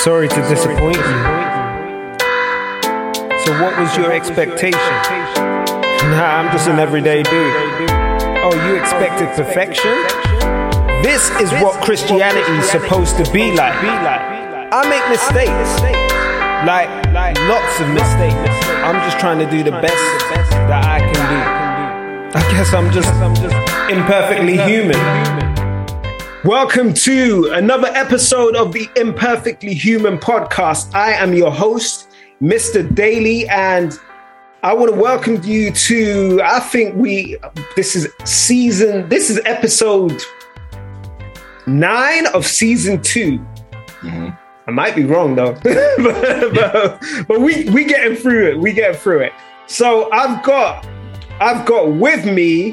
Sorry to disappoint you. So, what was your expectation? Nah, I'm just an everyday dude. Oh, you expected perfection? This is what Christianity is supposed to be like. I make mistakes, like lots of mistakes. I'm just trying to do the best that I can do. I guess I'm just, I'm just imperfectly human. Welcome to another episode of the Imperfectly Human podcast. I am your host, Mr. Daly, and I want to welcome you to, I think we, this is season, this is episode nine of season 2 Mm-hmm. I might be wrong though, but, but, but we we getting through it. We get through it. So I've got I've got with me.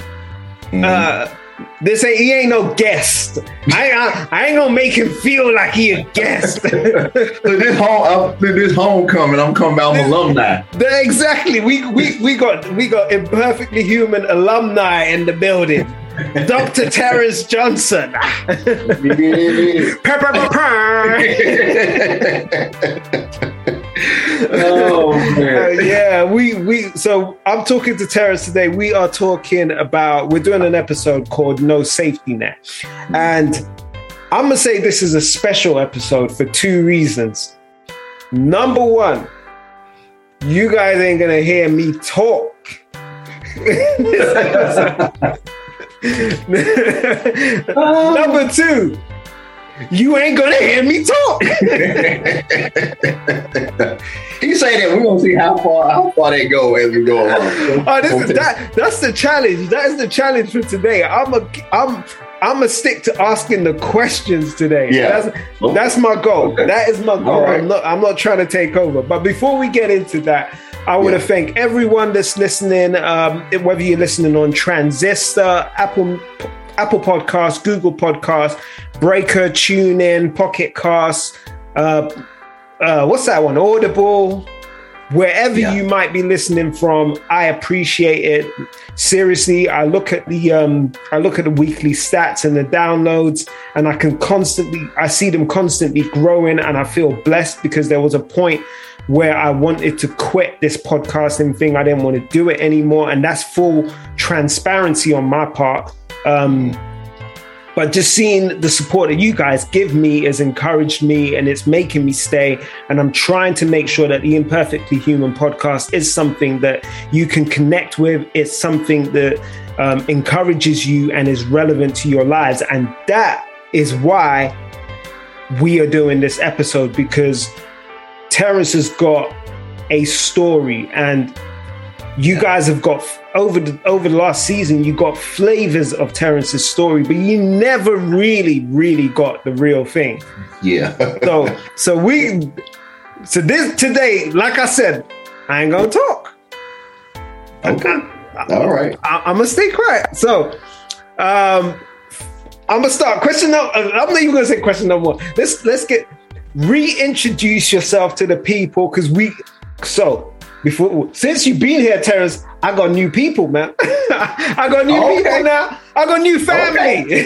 Mm-hmm. Uh, this ain't he ain't no guest. I, I I ain't gonna make him feel like he a guest. Look, this home, uh, this homecoming, I'm coming out, alumni. exactly. We we we got we got imperfectly human alumni in the building. Dr. Terrence Johnson. Pepper, oh Uh, man. yeah, we we so I'm talking to Terrence today. We are talking about we're doing an episode called No Safety Net. And I'm gonna say this is a special episode for two reasons. Number one, you guys ain't gonna hear me talk. Number ah. two, you ain't gonna hear me talk. he say that we're gonna see how far how far they go as we go along. Oh, this is that. That's the challenge. That is the challenge for today. I'm a. I'm. I'm gonna stick to asking the questions today. Yeah. That's, that's my goal. That is my goal. Right. I'm not. I'm not trying to take over. But before we get into that, I want to thank everyone that's listening. Um, whether you're listening on Transistor, Apple, Apple Podcasts, Google Podcasts, Breaker, TuneIn, Pocket Casts. Uh, uh, what's that one? Audible wherever Yeah. you might be listening from i appreciate it. Seriously i look at the um i look at the weekly stats and the downloads and i can constantly i see them constantly growing and i feel blessed because there was a point where i wanted to quit this podcasting thing. I didn't want to do it anymore and that's full transparency on my part. Um but just seeing the support that you guys give me has encouraged me and it's making me stay. And I'm trying to make sure that the Imperfectly Human podcast is something that you can connect with. It's something that um, encourages you and is relevant to your lives. And that is why we are doing this episode because Terrence has got a story and you guys have got over the over the last season you got flavors of Terrence's story but you never really really got the real thing Yeah. so so we so this today like I said I ain't gonna talk okay. All right. I, I'm gonna stay quiet so um I'm gonna start question number I'm not even gonna say question number one let's let's get reintroduce yourself to the people because we so before since you've been here, Terrence, I got new people, man. I got new Okay. people now. I got new family.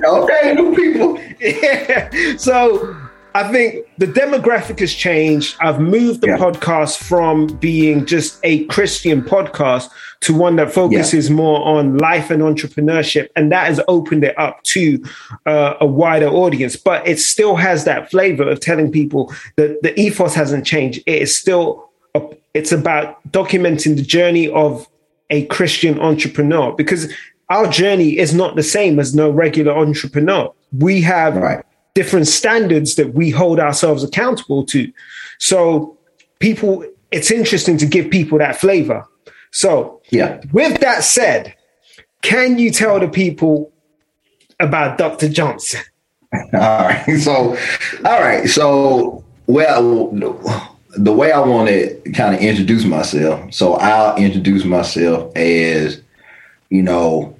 Okay, new people. yeah. So I think the demographic has changed. I've moved the Yeah. podcast from being just a Christian podcast to one that focuses more on life and entrepreneurship. And that has opened it up to uh, a wider audience. But it still has that flavor of telling people that the ethos hasn't changed. It is still, a, it's about documenting the journey of a Christian entrepreneur because our journey is not the same as no regular entrepreneur. We have Right. different standards that we hold ourselves accountable to. So people, it's interesting to give people that flavor. So Yeah. with that said, can you tell the people about Dr. Johnson? All right. So, all right. So, well, the way I want to kind of introduce myself, so I'll introduce myself as, you know,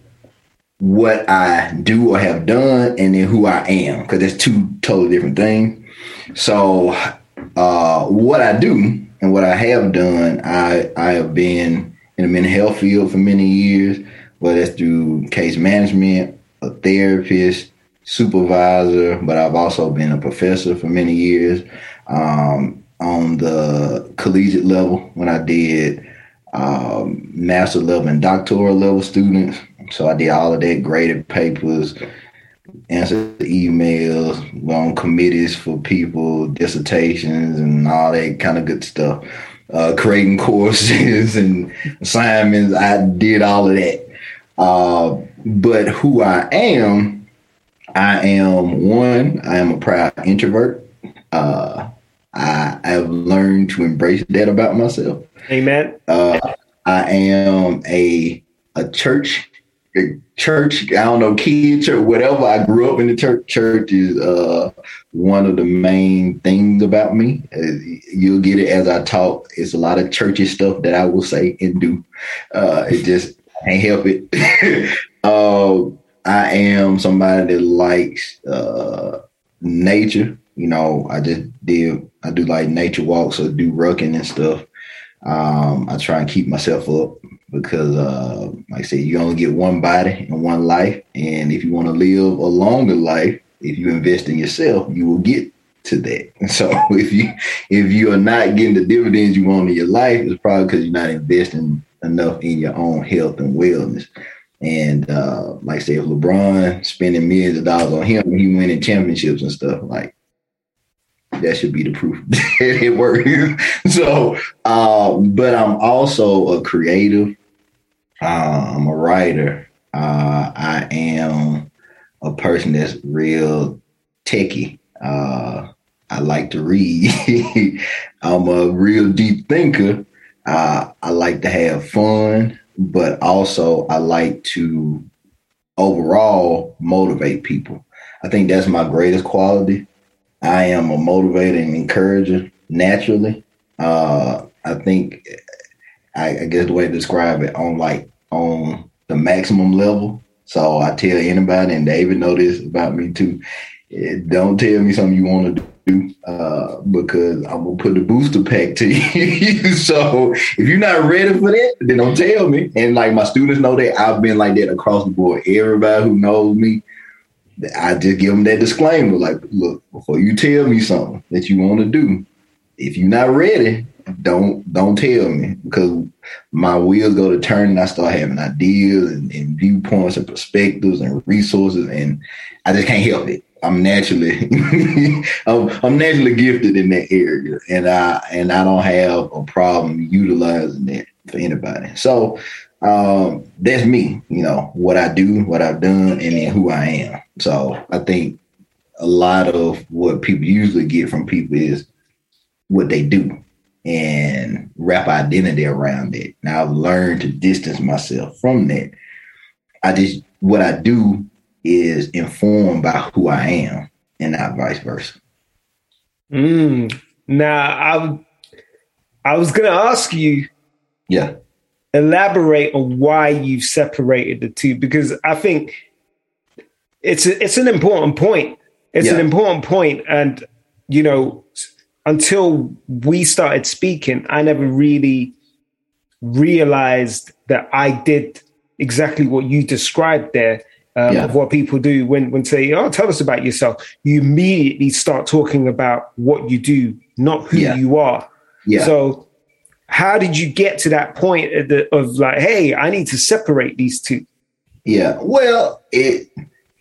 what I do or have done, and then who I am, because that's two totally different things. So, uh, what I do and what I have done, I I have been in the mental health field for many years, whether that's through case management, a therapist, supervisor, but I've also been a professor for many years. Um, on the collegiate level, when I did um, master level and doctoral level students, so I did all of that, graded papers, answered emails, went on committees for people, dissertations, and all that kind of good stuff. Uh, creating courses and assignments. I did all of that. Uh, but who I am, I am one, I am a proud introvert. Uh, I have learned to embrace that about myself. Amen. Uh, I am a a church church. I don't know, kid church, whatever. I grew up in the church. Church is uh, one of the main things about me. Uh, you'll get it as I talk. It's a lot of churchy stuff that I will say and do. Uh, it just can't help it. uh, I am somebody that likes uh, nature. You know, I just did. I do like nature walks or do rucking and stuff. Um, I try and keep myself up because, uh, like I said, you only get one body and one life, and if you want to live a longer life, if you invest in yourself, you will get to that. So if you if you are not getting the dividends you want in your life, it's probably because you're not investing enough in your own health and wellness. And uh, like I say, LeBron spending millions of dollars on him, he winning championships and stuff, like that should be the proof that it works. so, um, but I'm also a creative. Uh, I'm a writer. Uh, I am a person that's real techie. Uh, I like to read. I'm a real deep thinker. Uh, I like to have fun, but also I like to overall motivate people. I think that's my greatest quality. I am a motivator and encourager naturally. Uh, I think I, I, guess the way to describe it on like on the maximum level. So I tell anybody, and David know this about me too. Eh, don't tell me something you want to do uh, because I'm gonna put the booster pack to you. so if you're not ready for that, then don't tell me. And like my students know that I've been like that across the board. Everybody who knows me, I just give them that disclaimer, like, look, before you tell me something that you want to do, if you're not ready, don't don't tell me because my wheels go to turn and I start having ideas and, and viewpoints and perspectives and resources and I just can't help it. I'm naturally I'm, I'm, naturally gifted in that area and I and I don't have a problem utilizing that for anybody. So um, that's me, you know, what I do, what I've done, and then who I am. So I think a lot of what people usually get from people is what they do and wrap identity around it. Now I've learned to distance myself from that. I just what I do is informed by who I am and not vice versa. Mm. Now I I was gonna ask you Yeah elaborate on why you've separated the two because I think it's a, it's an important point. It's yeah. an important point, and you know, until we started speaking, I never really realized that I did exactly what you described there. Um, yeah. Of what people do when when say, "Oh, tell us about yourself," you immediately start talking about what you do, not who yeah. you are. Yeah. So how did you get to that point of, the, of like, hey, I need to separate these two? Yeah, well, it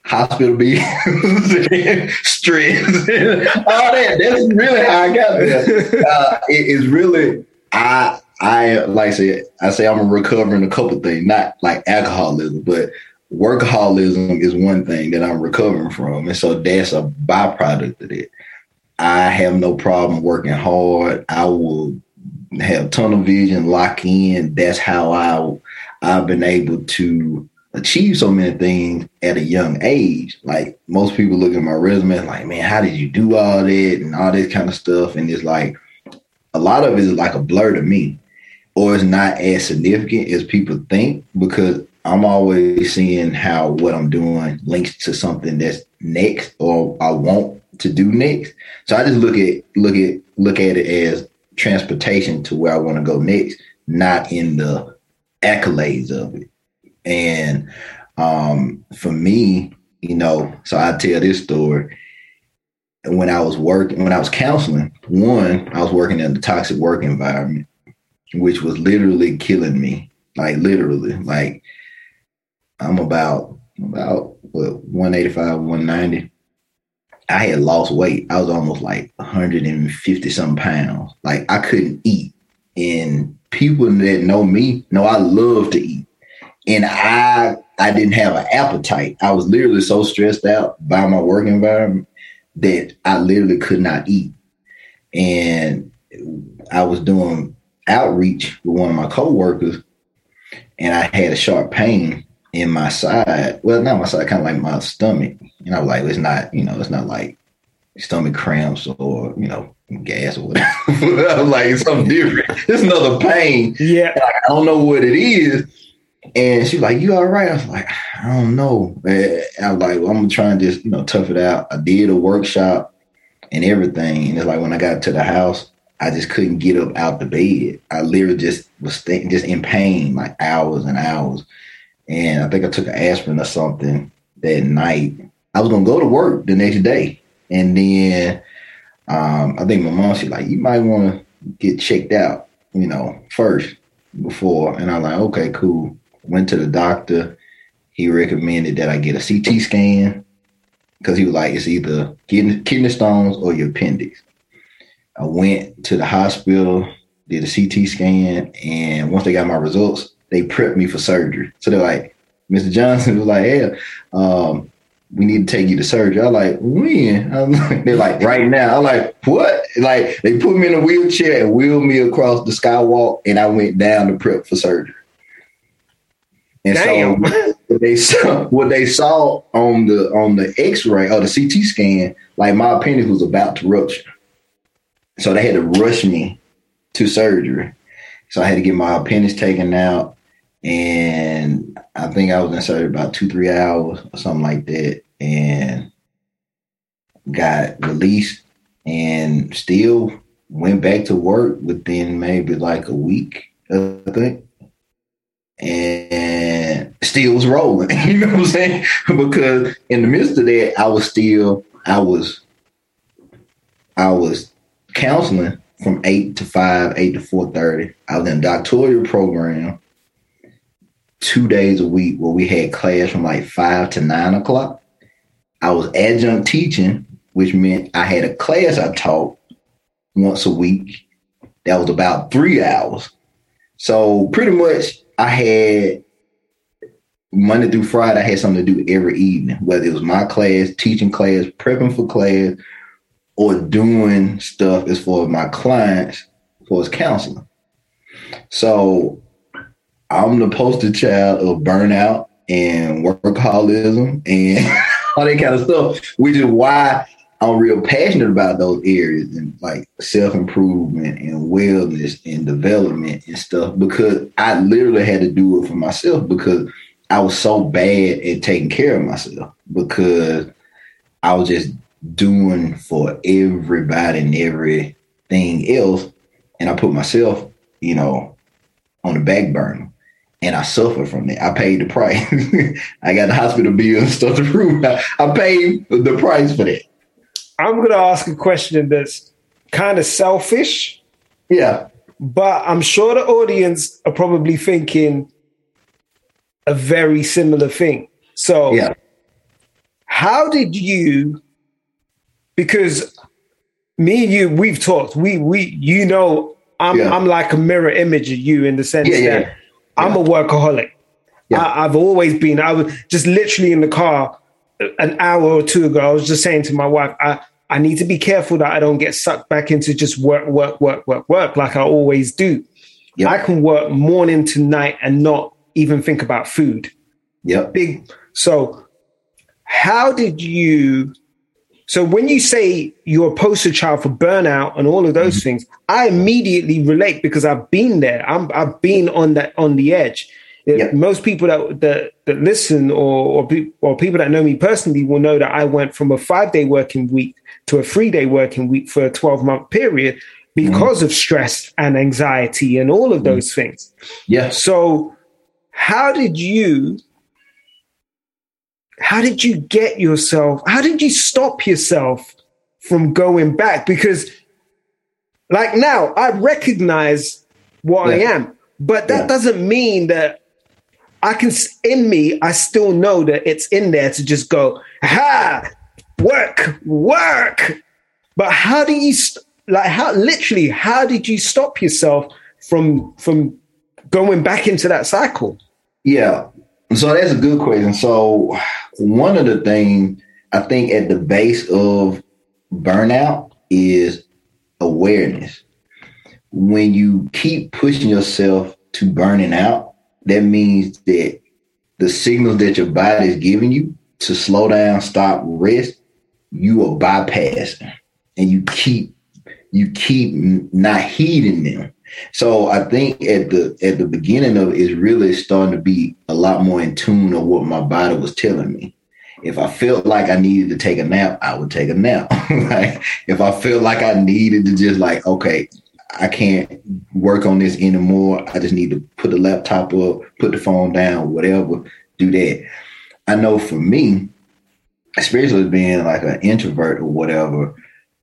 hospital bills, stress, all that. That's really how I got there. Uh, it is really I I like I say I say I'm recovering a couple things, not like alcoholism, but workaholism is one thing that I'm recovering from, and so that's a byproduct of it. I have no problem working hard. I will have tunnel vision, lock in. That's how I I've been able to achieve so many things at a young age. Like most people look at my resume, like, man, how did you do all that and all this kind of stuff? And it's like a lot of it is like a blur to me, or it's not as significant as people think because I'm always seeing how what I'm doing links to something that's next or I want to do next. So I just look at look at look at it as transportation to where I want to go next, not in the accolades of it. And um, for me, you know, so I tell this story. when I was working, when I was counseling, one, I was working in the toxic work environment, which was literally killing me. Like literally, like I'm about about what 185, 190. I had lost weight. I was almost like 150 some pounds. Like I couldn't eat. And people that know me know I love to eat. And I I didn't have an appetite. I was literally so stressed out by my work environment that I literally could not eat. And I was doing outreach with one of my coworkers, and I had a sharp pain in my side. Well, not my side, kind of like my stomach. And I was like, it's not, you know, it's not like stomach cramps or, you know, gas or whatever. Like, it's something different. It's another pain. Yeah. Like, I don't know what it is. And she's like, "You all right?" I was like, "I don't know." And I was like, well, "I'm gonna try and just you know tough it out." I did a workshop and everything, and it's like when I got to the house, I just couldn't get up out the bed. I literally just was staying, just in pain like hours and hours. And I think I took an aspirin or something that night. I was gonna go to work the next day, and then um, I think my mom she's like, "You might want to get checked out, you know, first before." And I'm like, "Okay, cool." Went to the doctor. He recommended that I get a CT scan because he was like, it's either kidney, kidney stones or your appendix. I went to the hospital, did a CT scan, and once they got my results, they prepped me for surgery. So they're like, Mr. Johnson was like, yeah, um, we need to take you to surgery. I'm like, when? I was like, they're like, right now. I'm like, what? Like, they put me in a wheelchair and wheeled me across the skywalk, and I went down to prep for surgery. And Damn. so what they saw, what they saw on the on the X-ray or the CT scan, like my appendix was about to rupture. So they had to rush me to surgery. So I had to get my appendix taken out. And I think I was in surgery about two, three hours or something like that. And got released and still went back to work within maybe like a week, I think and still was rolling. You know what I'm saying? because in the midst of that, I was still I was I was counseling from eight to five, eight to four thirty. I was in a doctoral program two days a week where we had class from like five to nine o'clock. I was adjunct teaching, which meant I had a class I taught once a week. That was about three hours. So pretty much I had Monday through Friday, I had something to do every evening, whether it was my class, teaching class, prepping for class, or doing stuff as far as my clients for his counseling. So I'm the poster child of burnout and workaholism and all that kind of stuff, which is why I'm real passionate about those areas and like self improvement and wellness and development and stuff because I literally had to do it for myself because I was so bad at taking care of myself because I was just doing for everybody and everything else. And I put myself, you know, on the back burner and I suffered from it. I paid the price. I got the hospital bill and stuff to prove I, I paid the price for that. I'm going to ask a question that's kind of selfish. Yeah. But I'm sure the audience are probably thinking a very similar thing. So, yeah. how did you? Because me and you, we've talked. We we you know, I'm Yeah. I'm like a mirror image of you in the sense yeah, that yeah. I'm a workaholic. Yeah. I, I've always been. I was just literally in the car uh, an hour or two ago. I was just saying to my wife, I I need to be careful that I don't get sucked back into just work, work, work, work, work, like I always do. Yep. I can work morning to night and not even think about food. Yep. Big. So, how did you? So when you say you're a poster child for burnout and all of those Mm-hmm. things, I immediately relate because I've been there. I'm, I've been on that on the edge. Yep. Most people that that, that listen or or, pe- or people that know me personally will know that I went from a five day working week to a three day working week for a twelve month period because of stress and anxiety and all of those things. Yeah. So, how did you? How did you get yourself? How did you stop yourself from going back because like now I recognize what yeah. I am, but that yeah. doesn't mean that I can in me I still know that it's in there to just go ha work work. But how do you st- like how literally how did you stop yourself from from going back into that cycle? Yeah. So that's a good question. So one of the things I think at the base of burnout is awareness. When you keep pushing yourself to burning out, that means that the signals that your body is giving you to slow down, stop, rest, you are bypassing and you keep you keep not heeding them. So I think at the at the beginning of it is really starting to be a lot more in tune of what my body was telling me. If I felt like I needed to take a nap, I would take a nap. like if I felt like I needed to just like, okay, I can't work on this anymore. I just need to put the laptop up, put the phone down, whatever, do that. I know for me, especially being like an introvert or whatever,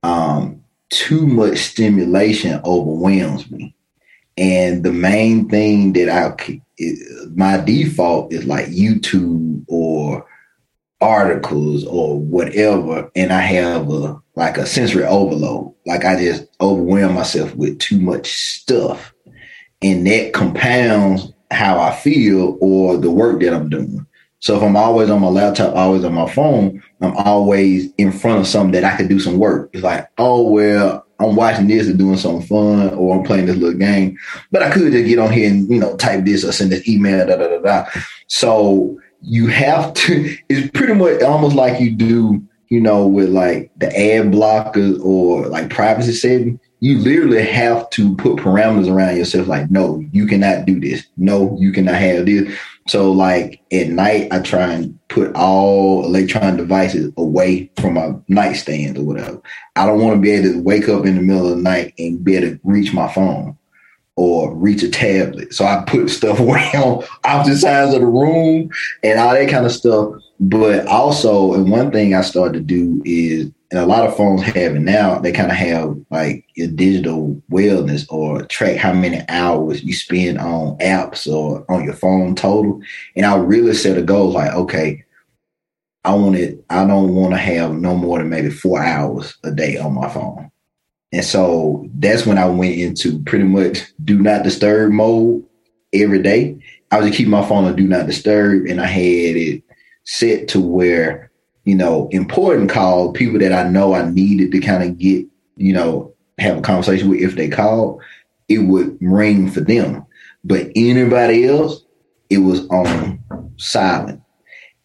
um, too much stimulation overwhelms me. And the main thing that I, my default is like YouTube or articles or whatever, and I have a like a sensory overload. Like I just overwhelm myself with too much stuff, and that compounds how I feel or the work that I'm doing. So if I'm always on my laptop, always on my phone, I'm always in front of something that I could do some work. It's like, oh well, I'm watching this and doing something fun, or I'm playing this little game. But I could just get on here and you know type this or send this email, da da da da. So you have to. It's pretty much almost like you do, you know, with like the ad blockers or like privacy setting. You literally have to put parameters around yourself. Like, no, you cannot do this. No, you cannot have this. So like at night, I try and put all electronic devices away from my nightstand or whatever. I don't want to be able to wake up in the middle of the night and be able to reach my phone or reach a tablet. So I put stuff away on opposite sides of the room and all that kind of stuff. But also, and one thing I started to do is and a lot of phones have it now. They kind of have like your digital wellness or track how many hours you spend on apps or on your phone total. And I really set a goal like, okay, I want it. I don't want to have no more than maybe four hours a day on my phone. And so that's when I went into pretty much do not disturb mode every day. I was just keep my phone on do not disturb, and I had it set to where you know, important call, people that I know I needed to kind of get, you know, have a conversation with if they called, it would ring for them. But anybody else, it was on silent.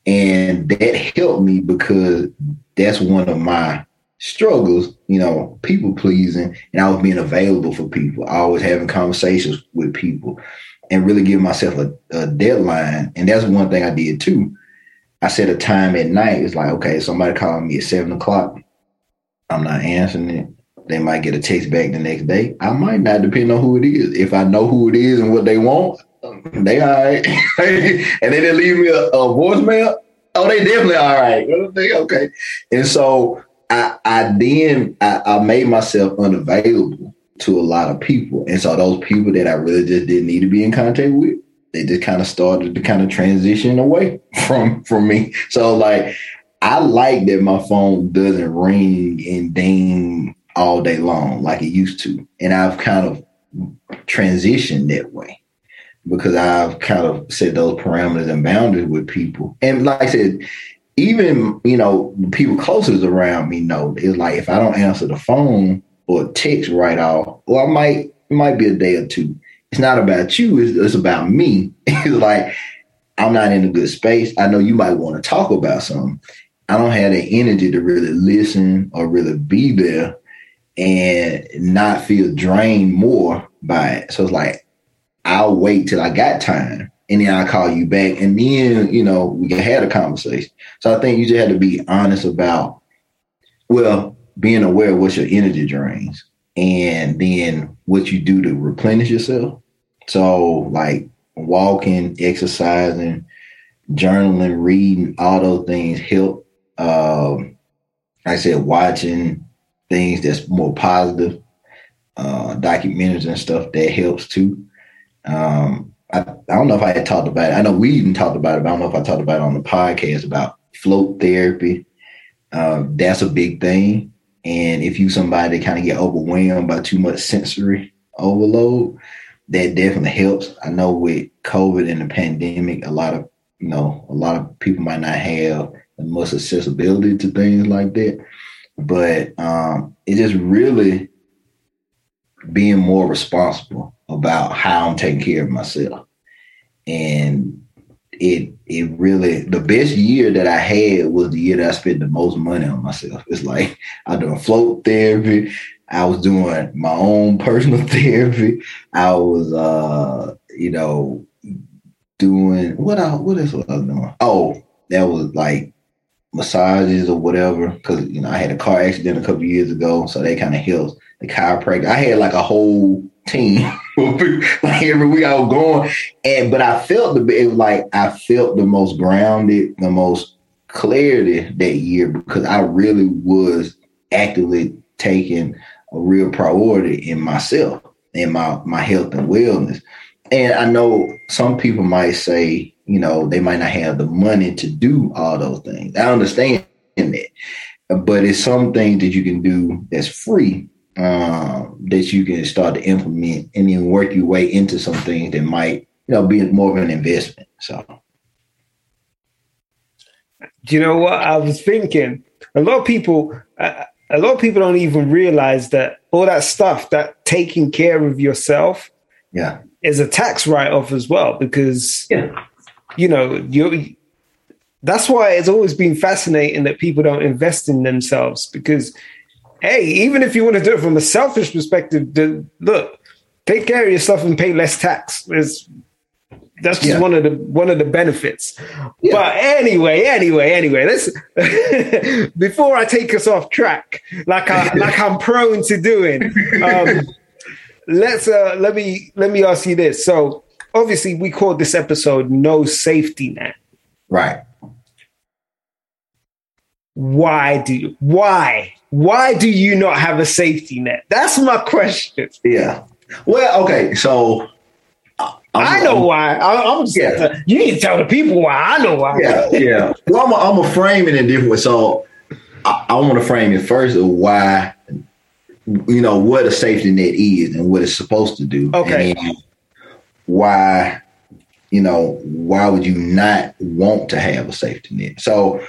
And that helped me because that's one of my struggles, you know, people pleasing, and I was being available for people, always having conversations with people and really giving myself a, a deadline. And that's one thing I did too. I set a time at night. It's like, okay, somebody calling me at seven o'clock. I'm not answering it. They might get a text back the next day. I might not, depend on who it is. If I know who it is and what they want, they all right. and they didn't leave me a, a voicemail. Oh, they definitely all right. Okay. And so I, I then I, I made myself unavailable to a lot of people. And so those people that I really just didn't need to be in contact with, they just kind of started to kind of transition away from from me. So like I like that my phone doesn't ring and ding all day long like it used to. And I've kind of transitioned that way because I've kind of set those parameters and boundaries with people. And like I said, even, you know, people closest around me know it's like if I don't answer the phone or text right off, or I might it might be a day or two it's not about you, it's, it's about me. it's like, I'm not in a good space. I know you might want to talk about something. I don't have the energy to really listen or really be there and not feel drained more by it. So it's like, I'll wait till I got time and then I'll call you back. And then, you know, we can have a conversation. So I think you just have to be honest about, well, being aware of what your energy drains and then what you do to replenish yourself. So like walking, exercising, journaling, reading, all those things help. Um, like I said watching things that's more positive, uh, documentaries and stuff that helps too. Um, I, I don't know if I had talked about it. I know we even talked about it, but I don't know if I talked about it on the podcast about float therapy. Uh, that's a big thing. And if you somebody that kind of get overwhelmed by too much sensory overload, that definitely helps. I know with COVID and the pandemic, a lot of you know, a lot of people might not have much accessibility to things like that. But um, it just really being more responsible about how I'm taking care of myself. And it it really the best year that I had was the year that I spent the most money on myself. It's like I doing float therapy. I was doing my own personal therapy. I was uh, you know, doing what I what else was I doing? Oh, that was like massages or whatever. Cause you know, I had a car accident a couple years ago, so they kind of helps. The chiropractor. I had like a whole team. like every week I was going, and but I felt the it was like I felt the most grounded, the most clarity that year because I really was actively taking a real priority in myself and my my health and wellness. And I know some people might say, you know, they might not have the money to do all those things. I understand that. But it's some things that you can do that's free um, that you can start to implement and then work your way into some things that might, you know, be more of an investment. So, do you know what I was thinking? A lot of people, a lot of people don't even realize that all that stuff, that taking care of yourself, yeah, is a tax write off as well because yeah. you know you that's why it's always been fascinating that people don't invest in themselves because hey even if you want to do it from a selfish perspective the, look take care of yourself and pay less tax is that's just yeah. one of the one of the benefits. Yeah. But anyway, anyway, anyway, let's before I take us off track, like I like I'm prone to doing. Um, let's uh let me let me ask you this. So obviously we called this episode No Safety Net. Right. Why do you why? Why do you not have a safety net? That's my question. Yeah. Well, okay, so I'm, i know I'm, why. I, am yeah. you need to tell the people why. I know why. Yeah, yeah. Well, I'm a, I'm a frame it in different way. So I, I want to frame it first of why you know what a safety net is and what it's supposed to do. Okay. why, you know, why would you not want to have a safety net? So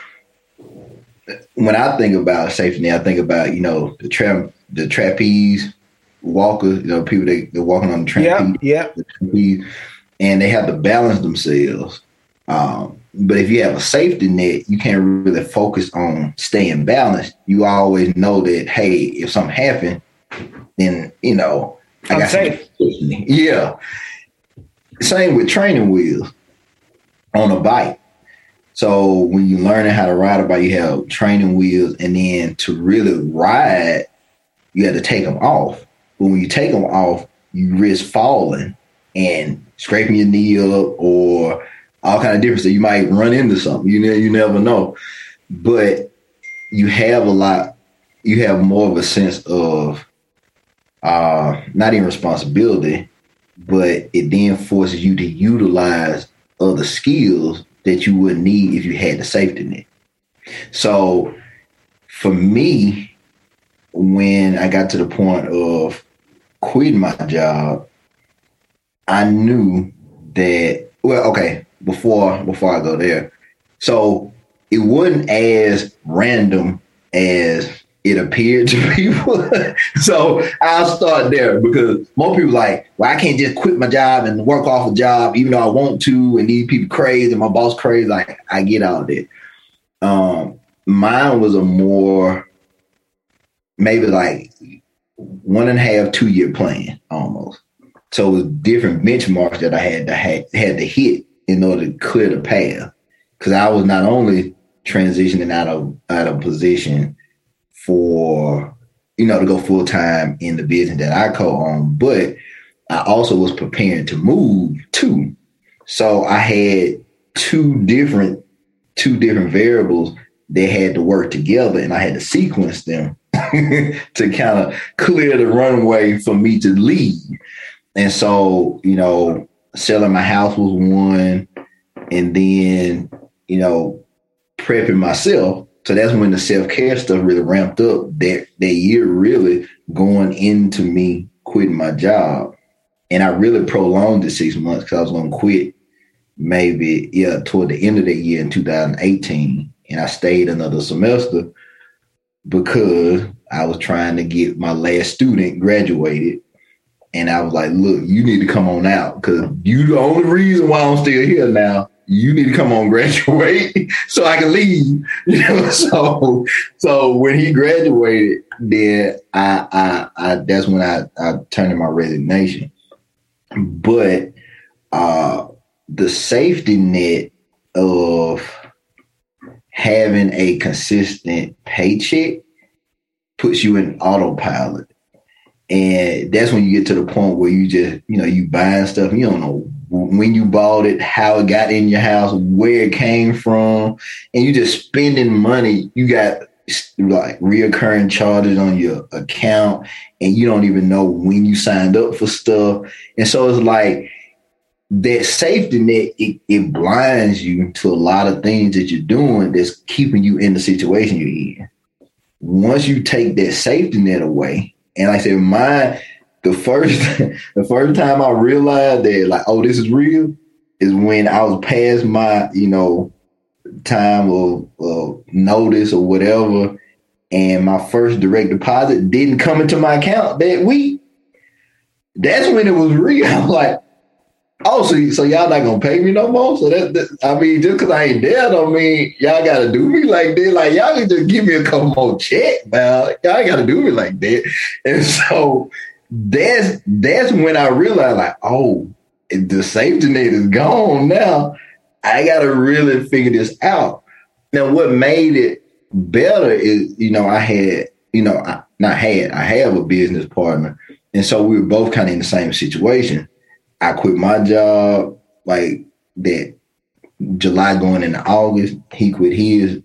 when I think about safety net, I think about you know the tra- the trapeze walkers, you know, people that they're walking on the trapeze, yeah, trapeze, and they have to balance themselves. Um, but if you have a safety net, you can't really focus on staying balanced. You always know that, hey, if something happened, then you know I I'm got safe. Yeah. Same with training wheels on a bike. So when you're learning how to ride a bike, you have training wheels, and then to really ride, you have to take them off. But when you take them off, you risk falling and scraping your knee up or all kind of different. So you might run into something. You know, you never know. But you have a lot. You have more of a sense of uh, not even responsibility, but it then forces you to utilize other skills that you would need if you had the safety net. So for me, when I got to the point of quitting my job, I knew that well, okay, before before I go there. So it wasn't as random as it appeared to people. so I'll start there because most people like, well, I can't just quit my job and work off a job, even though I want to, and these people crazy and my boss crazy. Like I get out of it. Um, mine was a more maybe like one and a half, two year plan almost. So it was different benchmarks that I had to had, had to hit in order to clear the path. Because I was not only transitioning out of out of position for you know to go full time in the business that I co-own, but I also was preparing to move too. So I had two different two different variables that had to work together and I had to sequence them to kind of clear the runway for me to leave. And so, you know, selling my house was one, and then, you know, prepping myself. So that's when the self care stuff really ramped up. That that year really going into me quitting my job, and I really prolonged it six months because I was going to quit maybe yeah toward the end of that year in 2018, and I stayed another semester because I was trying to get my last student graduated. And I was like, look, you need to come on out because you the only reason why I'm still here now. You need to come on graduate so I can leave. You know, so so when he graduated, then I I, I that's when I, I turned in my resignation. But uh the safety net of having a consistent paycheck puts you in autopilot. And that's when you get to the point where you just, you know, you buying stuff, you don't know when you bought it, how it got in your house, where it came from, and you just spending money. You got like reoccurring charges on your account, and you don't even know when you signed up for stuff. And so it's like that safety net, it, it blinds you to a lot of things that you're doing that's keeping you in the situation you're in once you take that safety net away, and like I said, my the first the first time I realized that like, oh, this is real, is when I was past my, you know, time of, of notice or whatever, and my first direct deposit didn't come into my account that week. That's when it was real. I'm like, Oh, so, so y'all not gonna pay me no more? So that, that I mean, just because I ain't there, don't mean y'all gotta do me like that. Like y'all can just give me a couple more checks, man. Y'all gotta do me like that. And so that's that's when I realized, like, oh, the safety net is gone now. I gotta really figure this out. Now, what made it better is, you know, I had, you know, I, not had, I have a business partner, and so we were both kind of in the same situation I quit my job like that July going into August. He quit his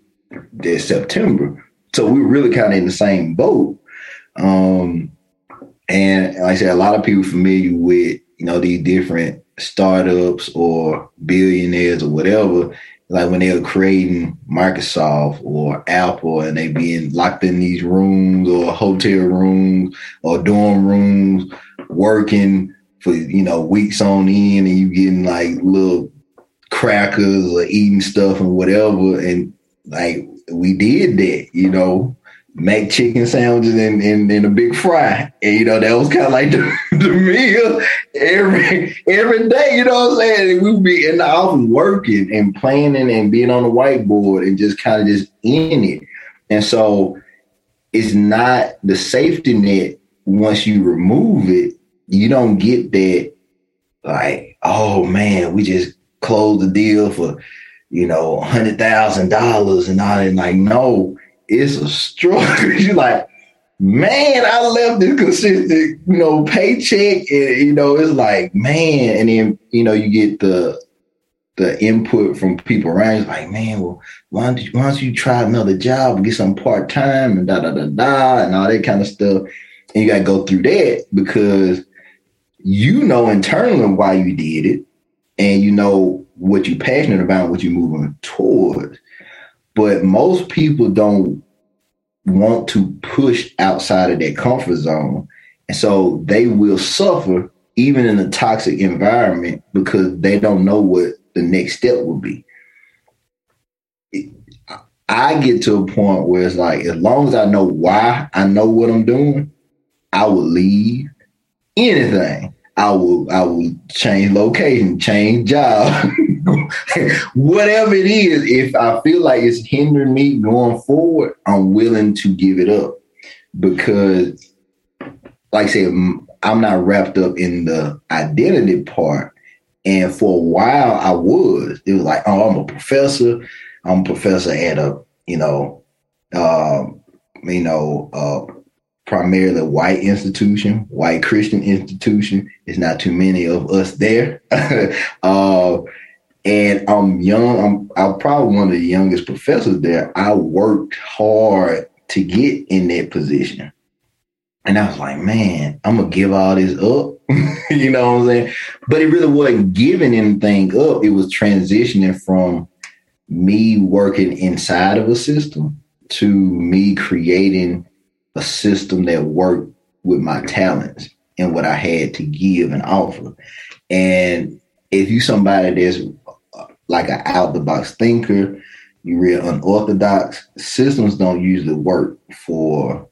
that September. So we were really kind of in the same boat. Um, and like I said, a lot of people familiar with, you know, these different startups or billionaires or whatever, like when they were creating Microsoft or Apple and they being locked in these rooms or hotel rooms or dorm rooms working for you know weeks on end, and you getting like little crackers or eating stuff and whatever, and like we did that, you know, make chicken sandwiches and, and, and a big fry. And you know, that was kind of like the, the meal every every day, you know what I'm saying? We'd be in the office working and planning and being on the whiteboard and just kind of just in it. And so it's not the safety net once you remove it, you don't get that like, oh man, we just closed the deal for, you know, hundred thousand dollars and all that. Like, no, it's a struggle. You're like, man, I left this consistent, you know, paycheck. And you know, it's like, man, and then, you know, you get the the input from people around you, like, man, well, why don't you, why don't you try another job get some part time and da da da da and all that kind of stuff. And you gotta go through that because you know internally why you did it and you know what you're passionate about, what you're moving towards. But most people don't want to push outside of their comfort zone. And so they will suffer even in a toxic environment because they don't know what the next step will be. I get to a point where it's like, as long as I know why I know what I'm doing, I will leave anything. I will I will change location, change job, whatever it is. If I feel like it's hindering me going forward, I'm willing to give it up because, like I said, I'm not wrapped up in the identity part. And for a while, I was. It was like, oh, I'm a professor. I'm a professor at a, you know, um, you know, uh, primarily white institution, white Christian institution. It's not too many of us there. uh, and I'm young. I'm I'm probably one of the youngest professors there. I worked hard to get in that position. And I was like, man, I'm gonna give all this up. you know what I'm saying? But it really wasn't giving anything up. It was transitioning from me working inside of a system to me creating a system that worked with my talents and what I had to give and offer. And if you somebody that's like an out the box thinker, you real unorthodox, systems don't usually work for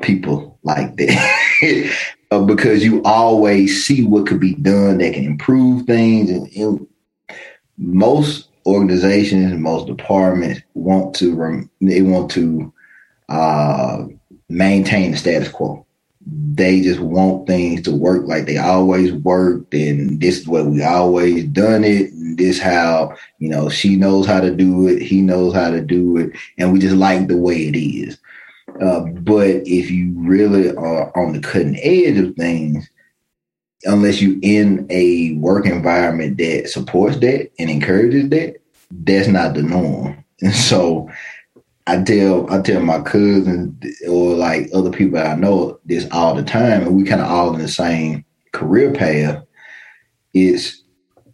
people like that. uh, because you always see what could be done that can improve things and, and most organizations most departments want to they want to uh, maintain the status quo. They just want things to work like they always worked and this is what we always done it and this how you know she knows how to do it he knows how to do it and we just like the way it is. Uh, but if you really are on the cutting edge of things unless you in a work environment that supports that and encourages that that's not the norm. And so I tell I tell my cousins or like other people I know this all the time, and we kind of all in the same career path. Is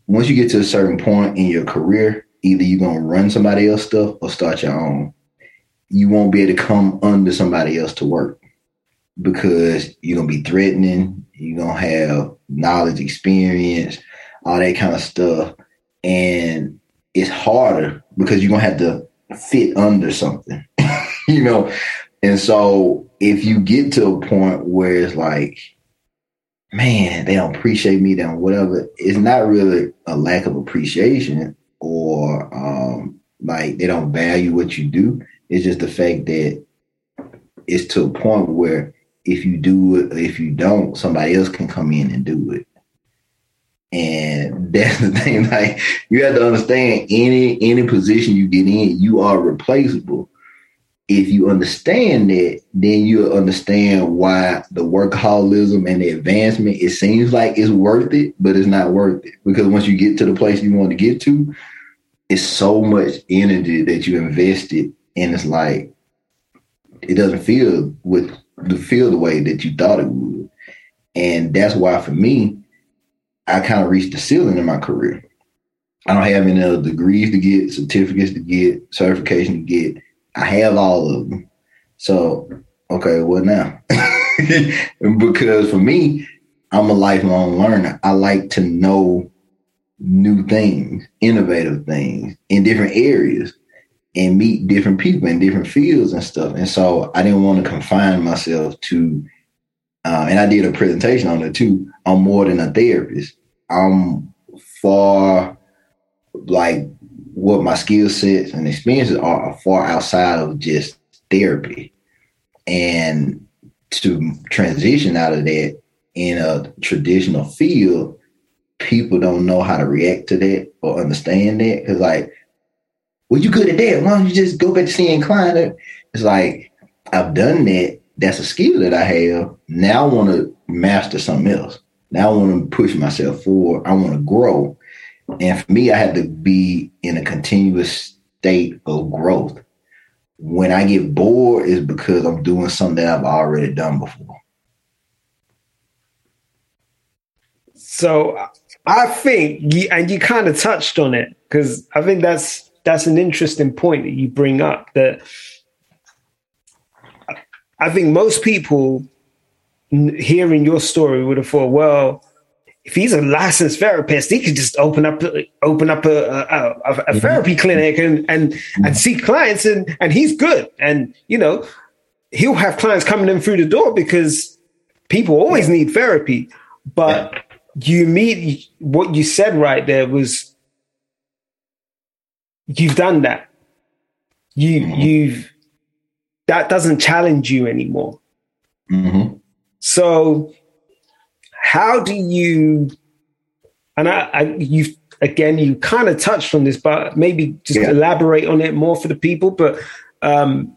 once you get to a certain point in your career, either you're gonna run somebody else stuff or start your own. You won't be able to come under somebody else to work because you're gonna be threatening. You're gonna have knowledge, experience, all that kind of stuff, and it's harder because you're gonna have to fit under something, you know? And so if you get to a point where it's like, man, they don't appreciate me, then whatever, it's not really a lack of appreciation or um, like they don't value what you do. It's just the fact that it's to a point where if you do it, if you don't, somebody else can come in and do it. And that's the thing. Like you have to understand any any position you get in, you are replaceable. If you understand that, then you'll understand why the workaholism and the advancement, it seems like it's worth it, but it's not worth it. Because once you get to the place you want to get to, it's so much energy that you invested, and it's like it doesn't feel with the feel the way that you thought it would. And that's why for me, I kind of reached the ceiling in my career. I don't have any other degrees to get, certificates to get, certification to get. I have all of them. So, okay, what now? because for me, I'm a lifelong learner. I like to know new things, innovative things in different areas and meet different people in different fields and stuff. And so I didn't want to confine myself to uh, and I did a presentation on it too. I'm more than a therapist. I'm far like what my skill sets and experiences are, are far outside of just therapy. And to transition out of that in a traditional field, people don't know how to react to that or understand that. Cause like, well, you good at that. Why don't you just go back to seeing client? It's like, I've done that that's a skill that I have. Now I want to master something else. Now I want to push myself forward. I want to grow. And for me, I had to be in a continuous state of growth. When I get bored, is because I'm doing something that I've already done before. So I think, you, and you kind of touched on it because I think that's that's an interesting point that you bring up. That I think most people hearing your story would have thought, well, if he's a licensed therapist, he could just open up open up a, a, a, a mm-hmm. therapy clinic and and mm-hmm. and see clients, and and he's good, and you know he'll have clients coming in through the door because people always need therapy. But yeah. you meet what you said right there was you've done that. You mm-hmm. you've that doesn't challenge you anymore. Mm-hmm. So, how do you? And I, I you again, you kind of touched on this, but maybe just yeah. elaborate on it more for the people. But um,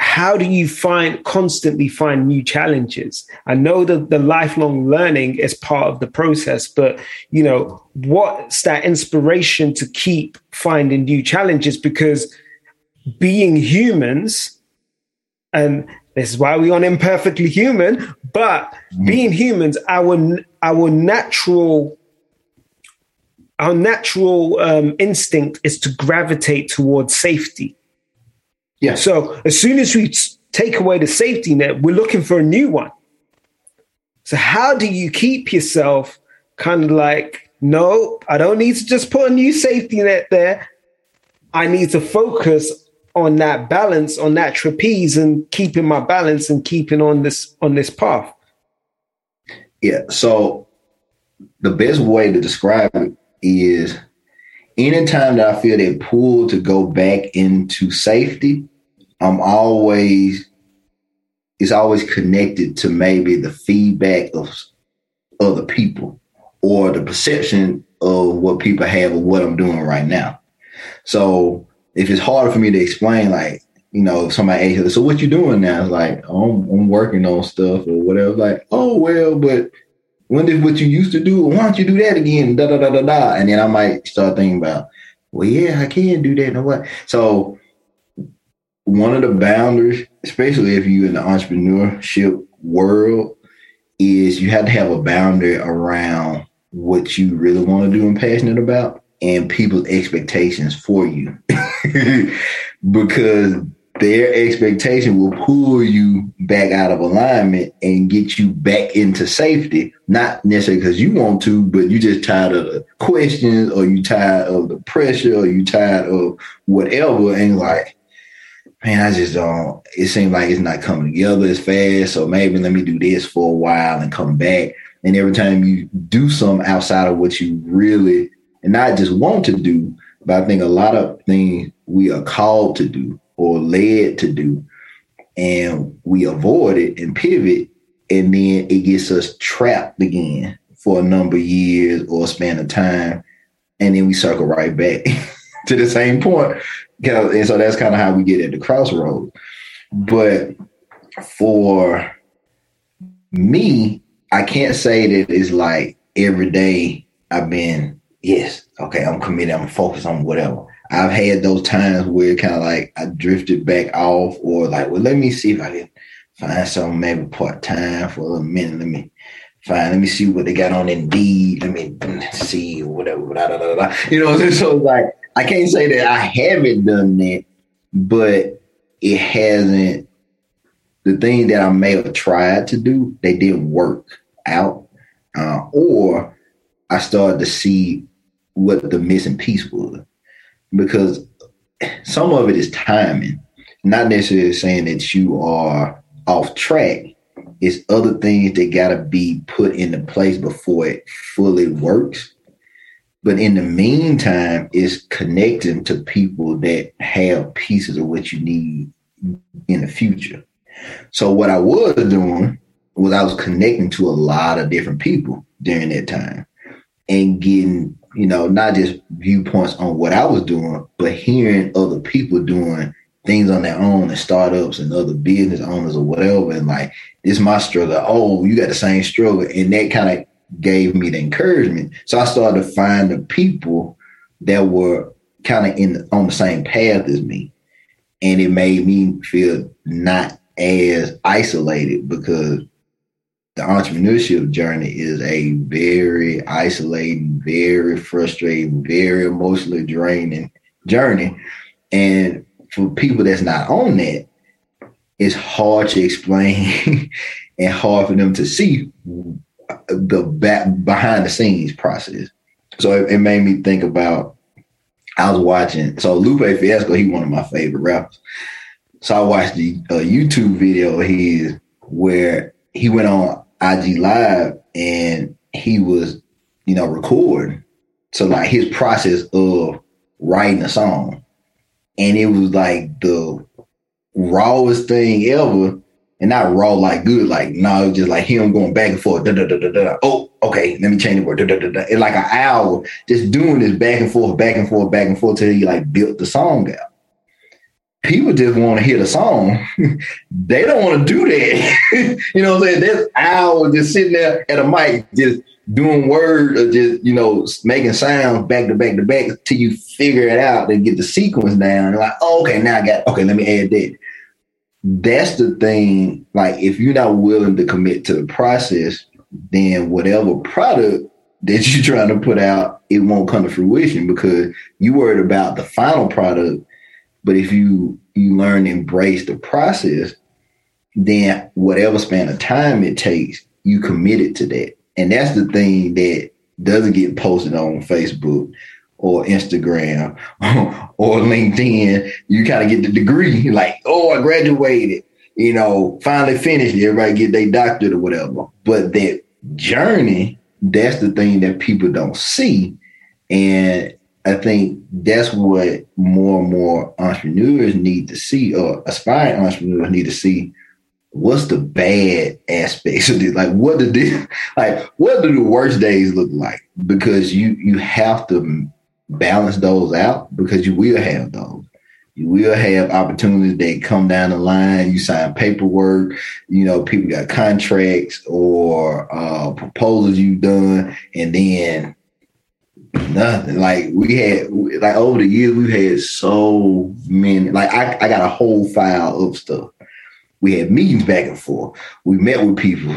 how how do you find constantly find new challenges i know that the lifelong learning is part of the process but you know what's that inspiration to keep finding new challenges because being humans and this is why we are imperfectly human but mm-hmm. being humans our our natural our natural um, instinct is to gravitate towards safety yeah. So as soon as we take away the safety net, we're looking for a new one. So how do you keep yourself kind of like, no, I don't need to just put a new safety net there. I need to focus on that balance, on that trapeze and keeping my balance and keeping on this on this path. Yeah. So the best way to describe it is anytime that I feel that pull to go back into safety, I'm always it's always connected to maybe the feedback of other people or the perception of what people have of what I'm doing right now. So if it's harder for me to explain, like, you know, somebody asks, so what you doing now? Like, oh, I'm, I'm working on stuff or whatever. Like, oh, well, but when did what you used to do? Why don't you do that again? Da, da, da, da, da. And then I might start thinking about, well, yeah, I can do that. And what? So one of the boundaries, especially if you're in the entrepreneurship world, is you have to have a boundary around what you really want to do and passionate about and people's expectations for you. because their expectation will pull you back out of alignment and get you back into safety. Not necessarily because you want to, but you just tired of the questions or you tired of the pressure or you tired of whatever. And like, man, I just don't. It seems like it's not coming together as fast. So maybe let me do this for a while and come back. And every time you do something outside of what you really and not just want to do, but I think a lot of things we are called to do or led to do, and we avoid it and pivot, and then it gets us trapped again for a number of years or a span of time, and then we circle right back to the same point. and so that's kind of how we get at the crossroads. But for me, I can't say that it's like every day I've been, yes, okay, I'm committed, I'm focused on whatever. I've had those times where kind of like I drifted back off or like, well, let me see if I can find something maybe part time for a little minute. Let me find, let me see what they got on Indeed. Let me see whatever. Blah, blah, blah, blah. You know, so like I can't say that I haven't done that, but it hasn't. The thing that I may have tried to do, they didn't work out, uh, or I started to see what the missing piece was, because some of it is timing. Not necessarily saying that you are off track. It's other things that got to be put into place before it fully works. But in the meantime, it's connecting to people that have pieces of what you need in the future. So what I was doing was I was connecting to a lot of different people during that time and getting, you know, not just viewpoints on what I was doing, but hearing other people doing things on their own and startups and other business owners or whatever. And like, this my struggle. Oh, you got the same struggle. And that kind of gave me the encouragement. So I started to find the people that were kind of in on the same path as me. And it made me feel not as isolated because the entrepreneurship journey is a very isolating, very frustrating, very emotionally draining journey. And for people that's not on that, it's hard to explain and hard for them to see the back behind the scenes process. So it, it, made me think about I was watching so Lupe Fiasco, he one of my favorite rappers. So I watched the uh, YouTube video of his where he went on IG Live and he was, you know, recording. So like his process of writing a song. And it was like the rawest thing ever and not raw like good, like no, just like him going back and forth. Da, da, da, da, da. Oh, okay, let me change the word. Da, da, da, da. It's like an hour just doing this back and forth, back and forth, back and forth till he like built the song out. People just want to hear the song. they don't want to do that. you know what I'm saying? There's hours just sitting there at a mic, just doing words or just, you know, making sounds back to back to back till you figure it out and get the sequence down. And like, oh, okay, now I got, okay, let me add that. That's the thing. Like, if you're not willing to commit to the process, then whatever product that you're trying to put out, it won't come to fruition because you worried about the final product but if you you learn to embrace the process, then whatever span of time it takes, you committed to that. And that's the thing that doesn't get posted on Facebook or Instagram or LinkedIn. You kind of get the degree, like, oh, I graduated, you know, finally finished. Everybody get their doctorate or whatever. But that journey, that's the thing that people don't see. And I think that's what more and more entrepreneurs need to see, or aspiring entrepreneurs need to see. What's the bad aspects of this? Like, what do this, like, what do the worst days look like? Because you you have to balance those out because you will have those. You will have opportunities that come down the line. You sign paperwork. You know, people got contracts or uh, proposals you've done, and then Nothing. Like we had, like over the years, we've had so many. Like I, I got a whole file of stuff. We had meetings back and forth. We met with people.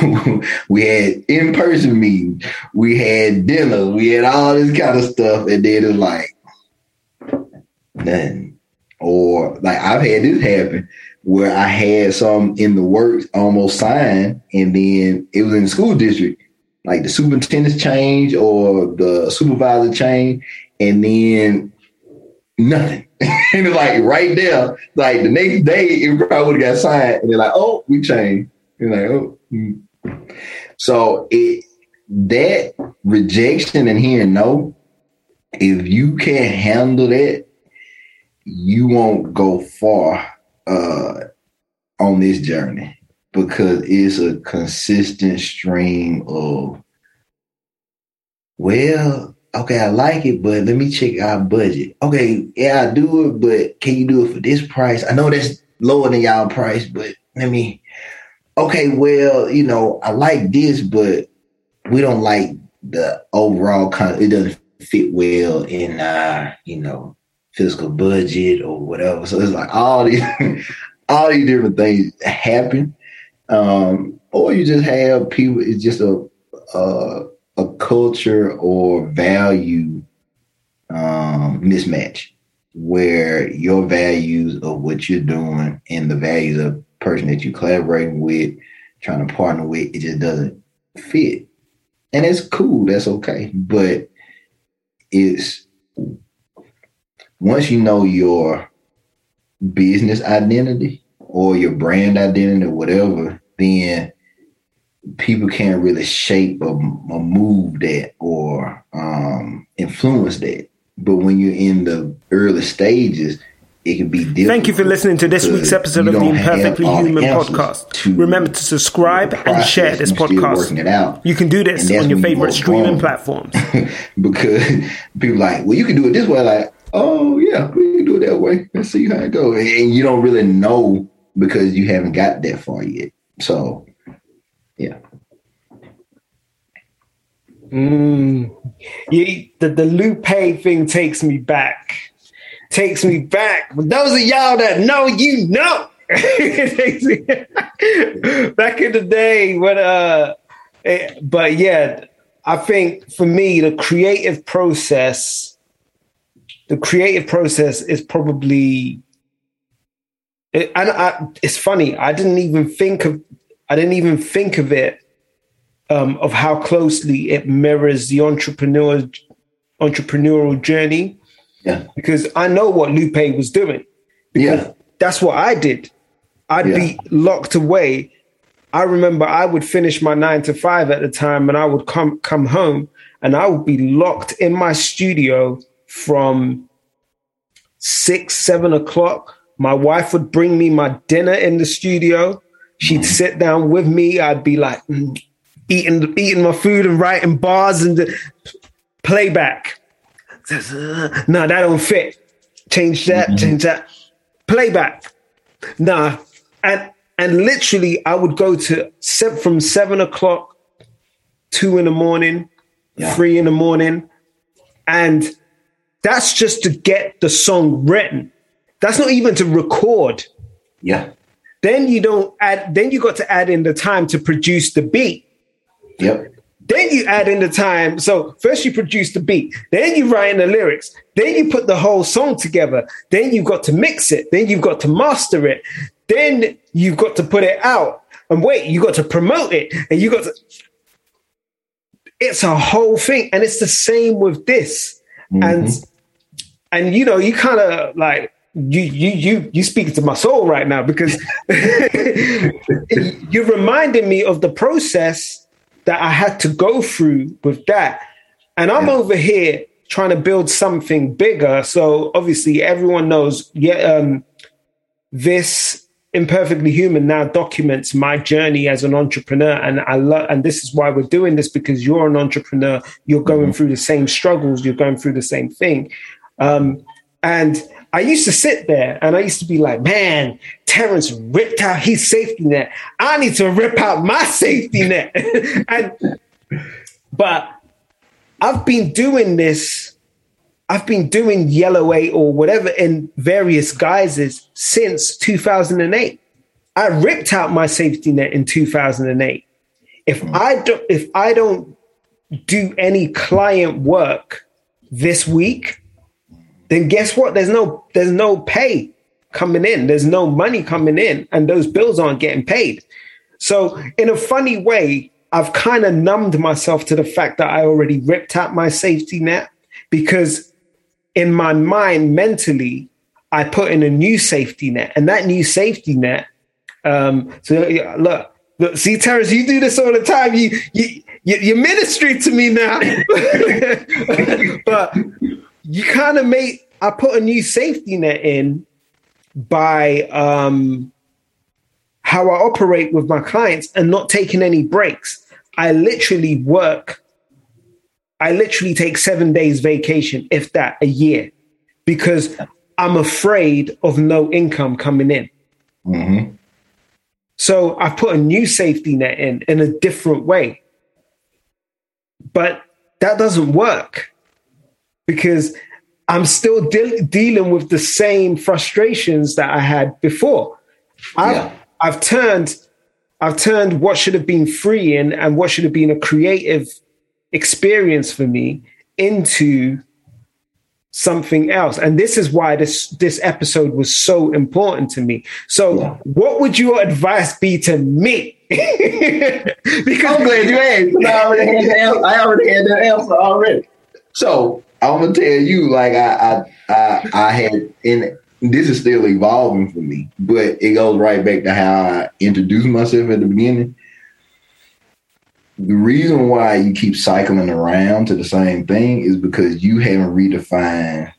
we had in person meetings. We had dinners. We had all this kind of stuff. And then it's like nothing. Or like I've had this happen where I had some in the works almost signed, and then it was in the school district like the superintendent's change or the supervisor change, and then nothing. and it's like right there, like the next day, it probably would have got signed, and they're like, "Oh, we changed." You're like, "Oh." Mm. So it that rejection and hearing no, if you can't handle that, you won't go far uh, on this journey because it's a consistent stream of, well, okay, I like it, but let me check our budget. Okay, yeah, I do it, but can you do it for this price? I know that's lower than y'all price, but let me. Okay, well, you know, I like this, but we don't like the overall kind. It doesn't fit well in our, you know, fiscal budget or whatever. So it's like all these, all these different things happen, um, or you just have people. It's just a a, a culture or value um, mismatch where your values of what you're doing and the values of the person that you're collaborating with, trying to partner with, it just doesn't fit. And it's cool. That's okay. But it's once you know your business identity or your brand identity or whatever, then people can't really shape or, or move that or um, influence that. But when you're in the early stages, it can be different. Thank you for listening to this week's episode of the Imperfectly Human podcast. Remember to subscribe and share this podcast. You can do this on your favorite streaming platforms. because people like, well, you can do it this way. Like, oh yeah, we can do it that way. Let's see how it goes. And you don't really know because you haven't got that far yet. So, yeah. Mm. Yeah, the, the Lupe thing takes me back. Takes me back. But those of y'all that know, you know. back in the day when uh it, eh, but yeah, I think for me the creative process the creative process is probably it, and I, it's funny. I didn't even think of. I didn't even think of it um, of how closely it mirrors the entrepreneur entrepreneurial journey. Yeah. Because I know what Lupe was doing. yeah. That's what I did. I'd yeah. be locked away. I remember I would finish my nine to five at the time and I would come come home and I would be locked in my studio from six, seven o'clock my wife would bring me my dinner in the studio. She'd mm. sit down with me. I'd be like mm, eating eating my food and writing bars and playback. No, that don't fit. Change that. Mm-hmm. Change that. playback. Nah, and and literally, I would go to set from seven o'clock, two in the morning, yeah. three in the morning, and that's just to get the song written. That's not even to record. Yeah. Then you don't add. Then you got to add in the time to produce the beat. Yep. Then you add in the time. So first you produce the beat, then you write in the lyrics, then you put the whole song together. Then you've got to mix it. Then you've got to master it. Then you've got to put it out. And wait, you got to promote it. And you got to. It's a whole thing. And it's the same with this. Mm-hmm. And and you know, you kind of like you you you you speaking to my soul right now because you're reminding me of the process that I had to go through with that. And I'm yeah. over here trying to build something bigger. So obviously everyone knows, yeah, um, this imperfectly human now documents my journey as an entrepreneur and i love and this is why we're doing this because you're an entrepreneur you're going mm-hmm. through the same struggles you're going through the same thing um, and I used to sit there and I used to be like, man, Terrence ripped out his safety net. I need to rip out my safety net. and but I've been doing this, I've been doing Yellow 8 or whatever in various guises since 2008. I ripped out my safety net in 2008. If hmm. I don't if I don't do any client work this week, then guess what? There's no there's no pay coming in. There's no money coming in, and those bills aren't getting paid. So in a funny way, I've kind of numbed myself to the fact that I already ripped out my safety net because in my mind, mentally, I put in a new safety net, and that new safety net. Um, so look, look, see, Terrence, you do this all the time. You you you ministry to me now, but you kind of made I put a new safety net in by um, how I operate with my clients and not taking any breaks. I literally work. I literally take seven days vacation, if that, a year, because I'm afraid of no income coming in. Mm-hmm. So I put a new safety net in in a different way. But that doesn't work because I'm still de- dealing with the same frustrations that I had before. I've, yeah. I've turned, I've turned what should have been free and, and what should have been a creative experience for me into something else. And this is why this this episode was so important to me. So, yeah. what would your advice be to me? because I'm glad you asked. I already had the answer. I already had the answer already. So I'm gonna tell you, like I I I, I had and this is still evolving for me, but it goes right back to how I introduced myself at the beginning. The reason why you keep cycling around to the same thing is because you haven't redefined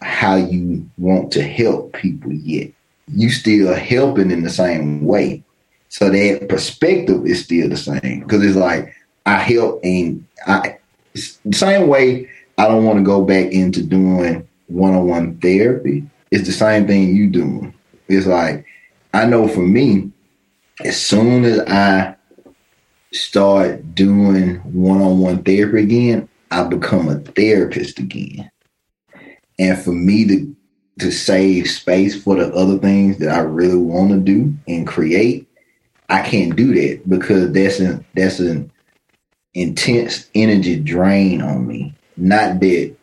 how you want to help people yet. You still helping in the same way. So that perspective is still the same. Because it's like I help and I the same way I don't want to go back into doing one-on-one therapy. It's the same thing you doing. It's like I know for me, as soon as I start doing one-on-one therapy again, I become a therapist again. And for me to to save space for the other things that I really want to do and create, I can't do that because that's an that's an intense energy drain on me. Not that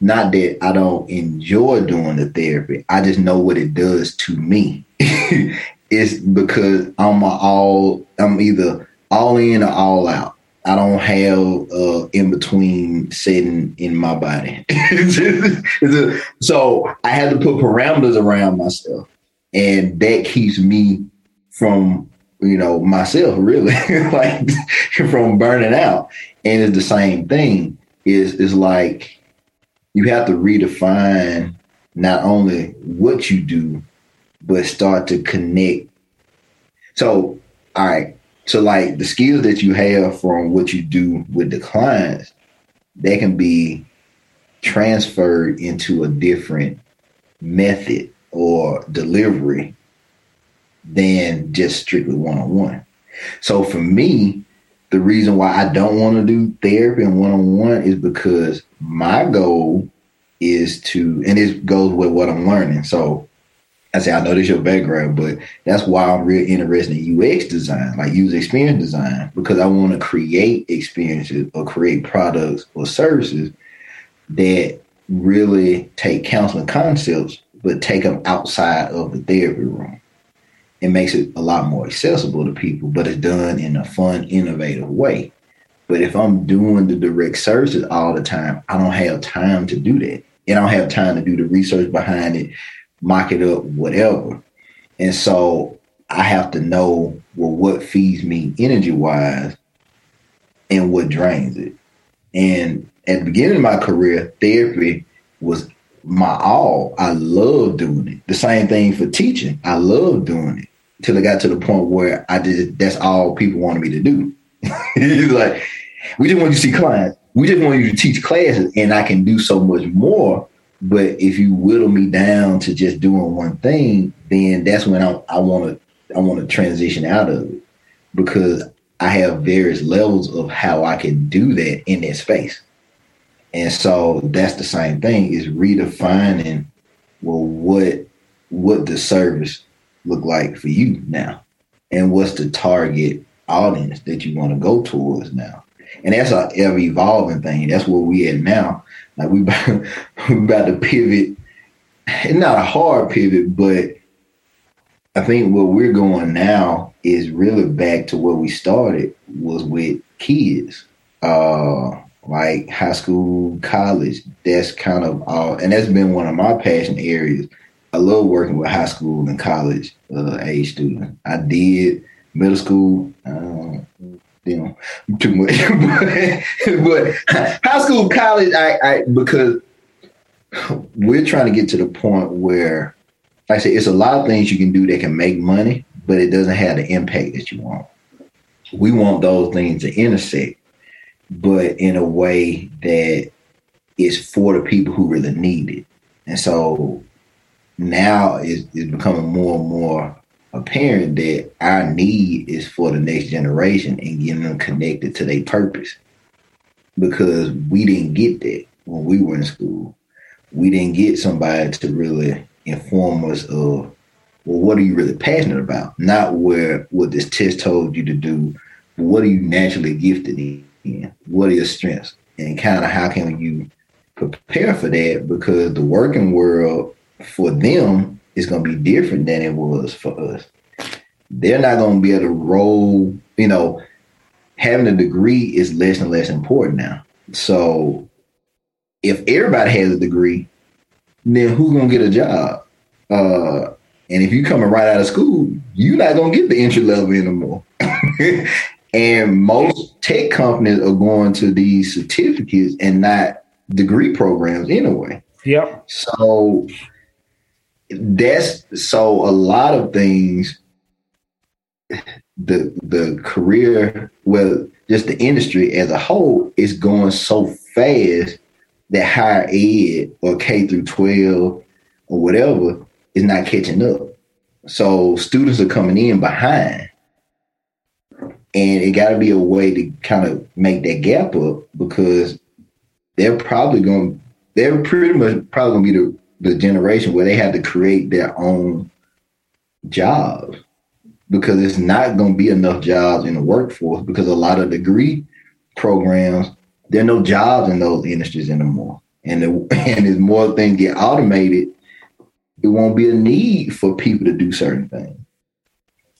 not that I don't enjoy doing the therapy. I just know what it does to me. it's because I'm all I'm either all in or all out. I don't have uh, in between setting in my body. so I had to put parameters around myself, and that keeps me from you know myself really like from burning out. And it's the same thing is is like you have to redefine not only what you do, but start to connect. So, all right. So, like the skills that you have from what you do with the clients, they can be transferred into a different method or delivery than just strictly one on one. So for me, the reason why I don't want to do therapy and one on one is because my goal is to, and it goes with what I'm learning. So I say, I know this your background, but that's why I'm real interested in UX design, like user experience design, because I want to create experiences or create products or services that really take counseling concepts, but take them outside of the therapy room. It makes it a lot more accessible to people, but it's done in a fun, innovative way. But if I'm doing the direct services all the time, I don't have time to do that. And I don't have time to do the research behind it, mock it up, whatever. And so I have to know well what feeds me energy wise and what drains it. And at the beginning of my career, therapy was my all. I love doing it. The same thing for teaching. I love doing it till it got to the point where I did. That's all people wanted me to do. it's like we just want you to see clients. We just want you to teach classes, and I can do so much more. But if you whittle me down to just doing one thing, then that's when I want to I want to transition out of it because I have various levels of how I can do that in that space. And so that's the same thing is redefining well what what the service look like for you now and what's the target audience that you want to go towards now. And that's an ever evolving thing. That's where we at now. Like we about, we about to pivot. It's not a hard pivot, but I think where we're going now is really back to where we started was with kids. Uh, like high school, college. That's kind of all, and that's been one of my passion areas. I love working with high school and college uh, age students. I did middle school, uh, you know, too much, but, but high school, college, I, I because we're trying to get to the point where, like I say, it's a lot of things you can do that can make money, but it doesn't have the impact that you want. We want those things to intersect but in a way that is for the people who really need it. And so now it's, it's becoming more and more apparent that our need is for the next generation and getting them connected to their purpose. Because we didn't get that when we were in school. We didn't get somebody to really inform us of well, what are you really passionate about? Not where what this test told you to do, but what are you naturally gifted in? What are your strengths? And kind of how can you prepare for that? Because the working world for them is going to be different than it was for us. They're not going to be able to roll, you know, having a degree is less and less important now. So if everybody has a degree, then who's gonna get a job? Uh, and if you coming right out of school, you're not gonna get the entry level anymore. And most tech companies are going to these certificates and not degree programs anyway. Yep. So that's so a lot of things the the career well just the industry as a whole is going so fast that higher ed or K through 12 or whatever is not catching up. So students are coming in behind and it got to be a way to kind of make that gap up because they're probably going, they're pretty much probably going to be the, the generation where they have to create their own jobs because it's not going to be enough jobs in the workforce because a lot of degree programs, there are no jobs in those industries anymore. And, the, and as more things get automated, it won't be a need for people to do certain things.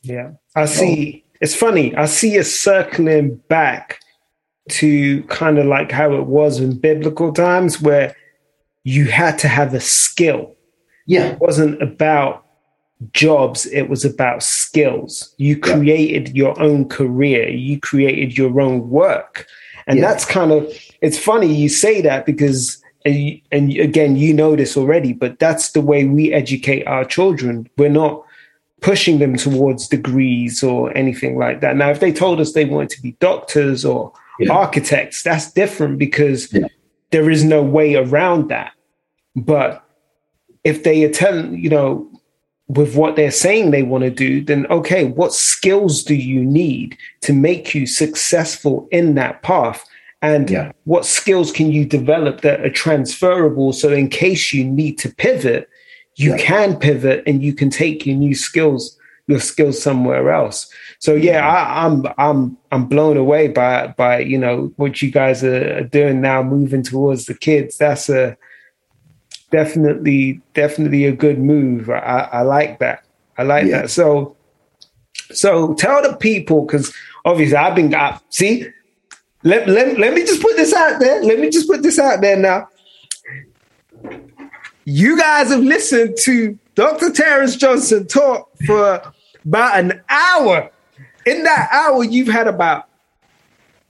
Yeah. I see it's funny. I see it circling back to kind of like how it was in biblical times where you had to have a skill. Yeah. It wasn't about jobs, it was about skills. You created yeah. your own career, you created your own work. And yeah. that's kind of, it's funny you say that because, and, and again, you know this already, but that's the way we educate our children. We're not, pushing them towards degrees or anything like that. Now, if they told us they wanted to be doctors or yeah. architects, that's different because. There is no way around that. But if they attend, you know, with what they're saying they want to do, then okay, what skills do you need to make you successful in that path? And yeah. what skills can you develop that are transferable? So, in case you need to pivot, you yeah. can pivot and you can take your new skills, your skills somewhere else. So, yeah, I, am I'm, I'm I'm blown away by by you know what you guys are doing now, moving towards the kids. That's a definitely definitely a good move. I, I like that. I like yeah. that. So, so tell the people because obviously I've been see let, let, let me just put this out there. Let me just put this out there now. You guys have listened to Dr. Terrence Johnson talk for about an hour. In that hour, you've had about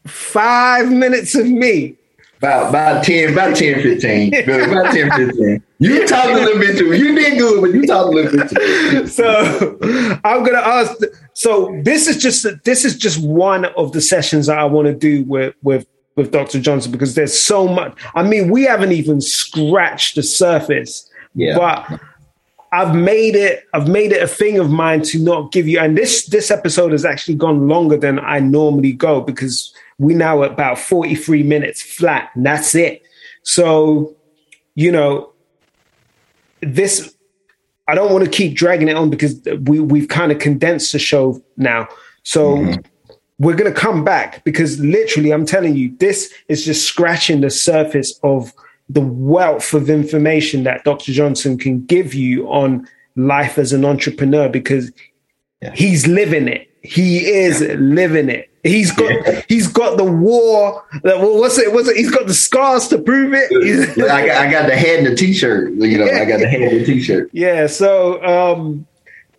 five minutes of me about about 10, about 10, 15. about 10, 15. You talked a little bit too. You did good, but you talked a little bit too. So I'm gonna ask so this is just this is just one of the sessions that I want to do with with with Dr. Johnson because there's so much. I mean, we haven't even scratched the surface. Yeah. But I've made it I've made it a thing of mine to not give you and this this episode has actually gone longer than I normally go because we now at about 43 minutes flat, and that's it. So, you know, this I don't want to keep dragging it on because we we've kind of condensed the show now. So mm-hmm. we're gonna come back because literally, I'm telling you, this is just scratching the surface of the wealth of information that Dr. Johnson can give you on life as an entrepreneur because yeah. he's living it. He is living it. He's got yeah. he's got the war. What's it? What's it? He's got the scars to prove it. I got I got the head in the t-shirt. You know, yeah. I got the head in the t-shirt. Yeah. So, um,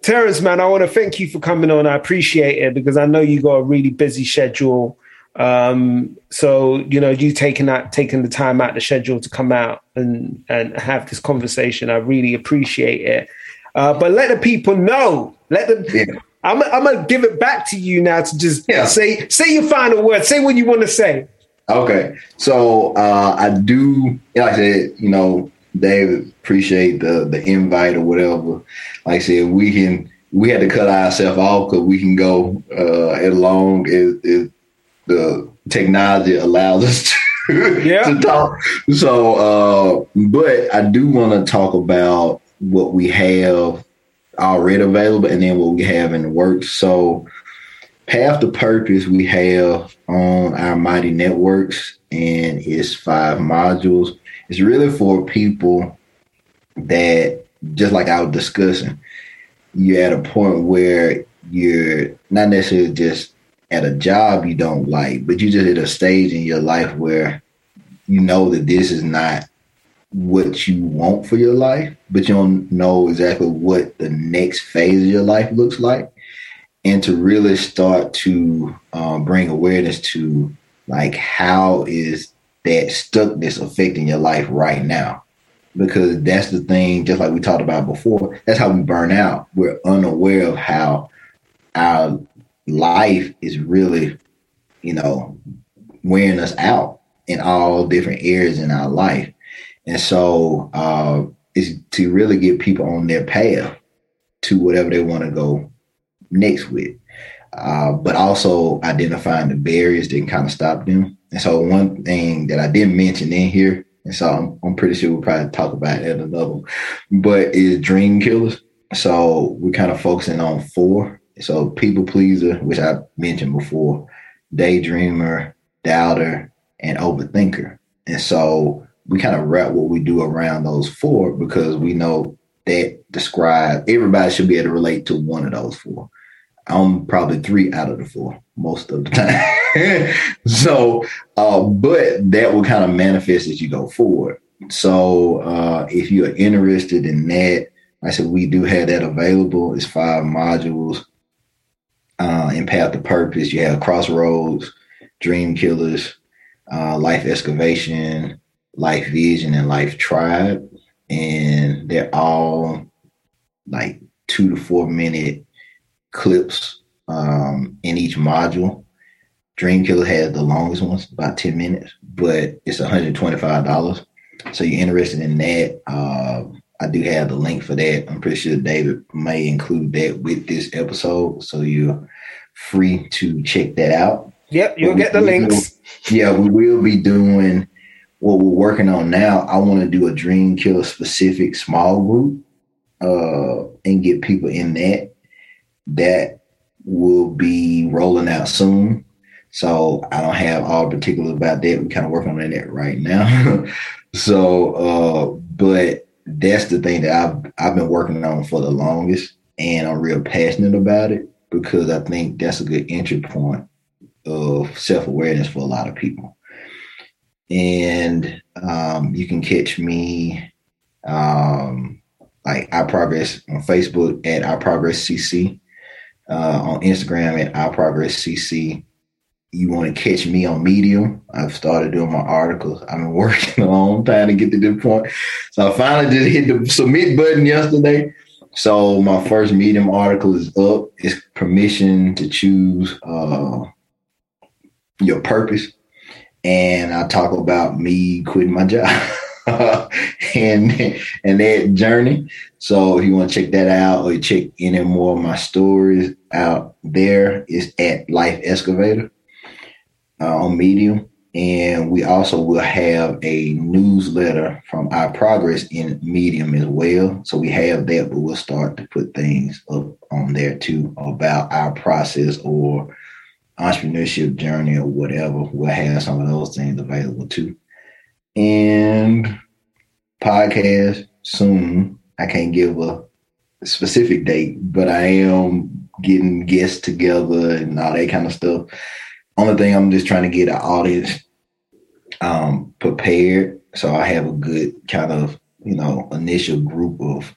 Terrence, man, I want to thank you for coming on. I appreciate it because I know you got a really busy schedule. Um, so you know, you taking that taking the time out the schedule to come out and and have this conversation. I really appreciate it. Uh, but let the people know. Let them. Yeah I'm, I'm gonna give it back to you now to just yeah. say say your final word. Say what you want to say. Okay, so uh, I do, like I said, you know, David, appreciate the the invite or whatever. Like I said, we can we had to cut ourselves off because we can go uh, as long as, as the technology allows us to, yeah. to talk. So, uh, but I do want to talk about what we have already available and then what we have in the works. So Path to Purpose we have on our Mighty Networks and it's five modules. It's really for people that just like I was discussing, you're at a point where you're not necessarily just at a job you don't like, but you're just at a stage in your life where you know that this is not what you want for your life, but you don't know exactly what the next phase of your life looks like. And to really start to um, bring awareness to like how is that stuckness affecting your life right now? Because that's the thing, just like we talked about before, that's how we burn out. We're unaware of how our life is really, you know, wearing us out in all different areas in our life. And so uh, is to really get people on their path to whatever they want to go next with. Uh, but also identifying the barriers that kind of stop them. And so one thing that I didn't mention in here, and so I'm, I'm pretty sure we'll probably talk about it another but is dream killers. So we're kind of focusing on four. So people pleaser, which I mentioned before, daydreamer, doubter, and overthinker. And so we kind of wrap what we do around those four because we know that describe everybody should be able to relate to one of those four. I'm probably three out of the four most of the time. so, uh, but that will kind of manifest as you go forward. So, uh, if you are interested in that, I said we do have that available. It's five modules. Uh, in Path to Purpose, you have Crossroads, Dream Killers, uh, Life Excavation, Life Vision and Life Tribe, and they're all like two to four minute clips um, in each module. Dream Killer has the longest ones, about 10 minutes, but it's $125. So you're interested in that. Uh, I do have the link for that. I'm pretty sure David may include that with this episode, so you're free to check that out. Yep, you'll get the links. yeah, we will be doing what we're working on now. I want to do a Dream Killer specific small group uh, and get people in that. That will be rolling out soon. So I don't have all particulars about that. We're kind of working on that right now. so, uh, but that's the thing that I've I've been working on for the longest, and I'm real passionate about it because I think that's a good entry point of self awareness for a lot of people. And um, you can catch me um, like I Progress on Facebook at I Progress CC, uh, on Instagram at I Progress CC. You want to catch me on Medium? I've started doing my articles. I've been working a long time to get to this point, so I finally just hit the submit button yesterday. So my first Medium article is up. It's permission to choose uh, your purpose, and I talk about me quitting my job. and and that journey. So if you want to check that out or check any more of my stories out there, is at Life Excavator uh, on Medium. And we also will have a newsletter from our progress in Medium as well. So we have that, but we'll start to put things up on there too about our process or entrepreneurship journey or whatever. We'll have some of those things available too and podcast soon. I can't give a specific date, but I am getting guests together and all that kind of stuff. Only thing I'm just trying to get an audience um, prepared so I have a good kind of you know initial group of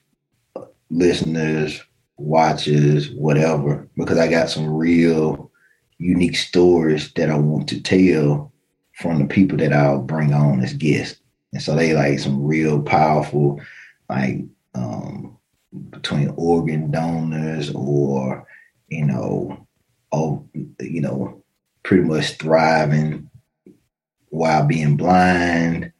listeners, watchers, whatever, because I got some real unique stories that I want to tell from the people that I'll bring on as guests. And so they like some real powerful, like um, between organ donors or, you know, oh, you know, pretty much thriving while being blind.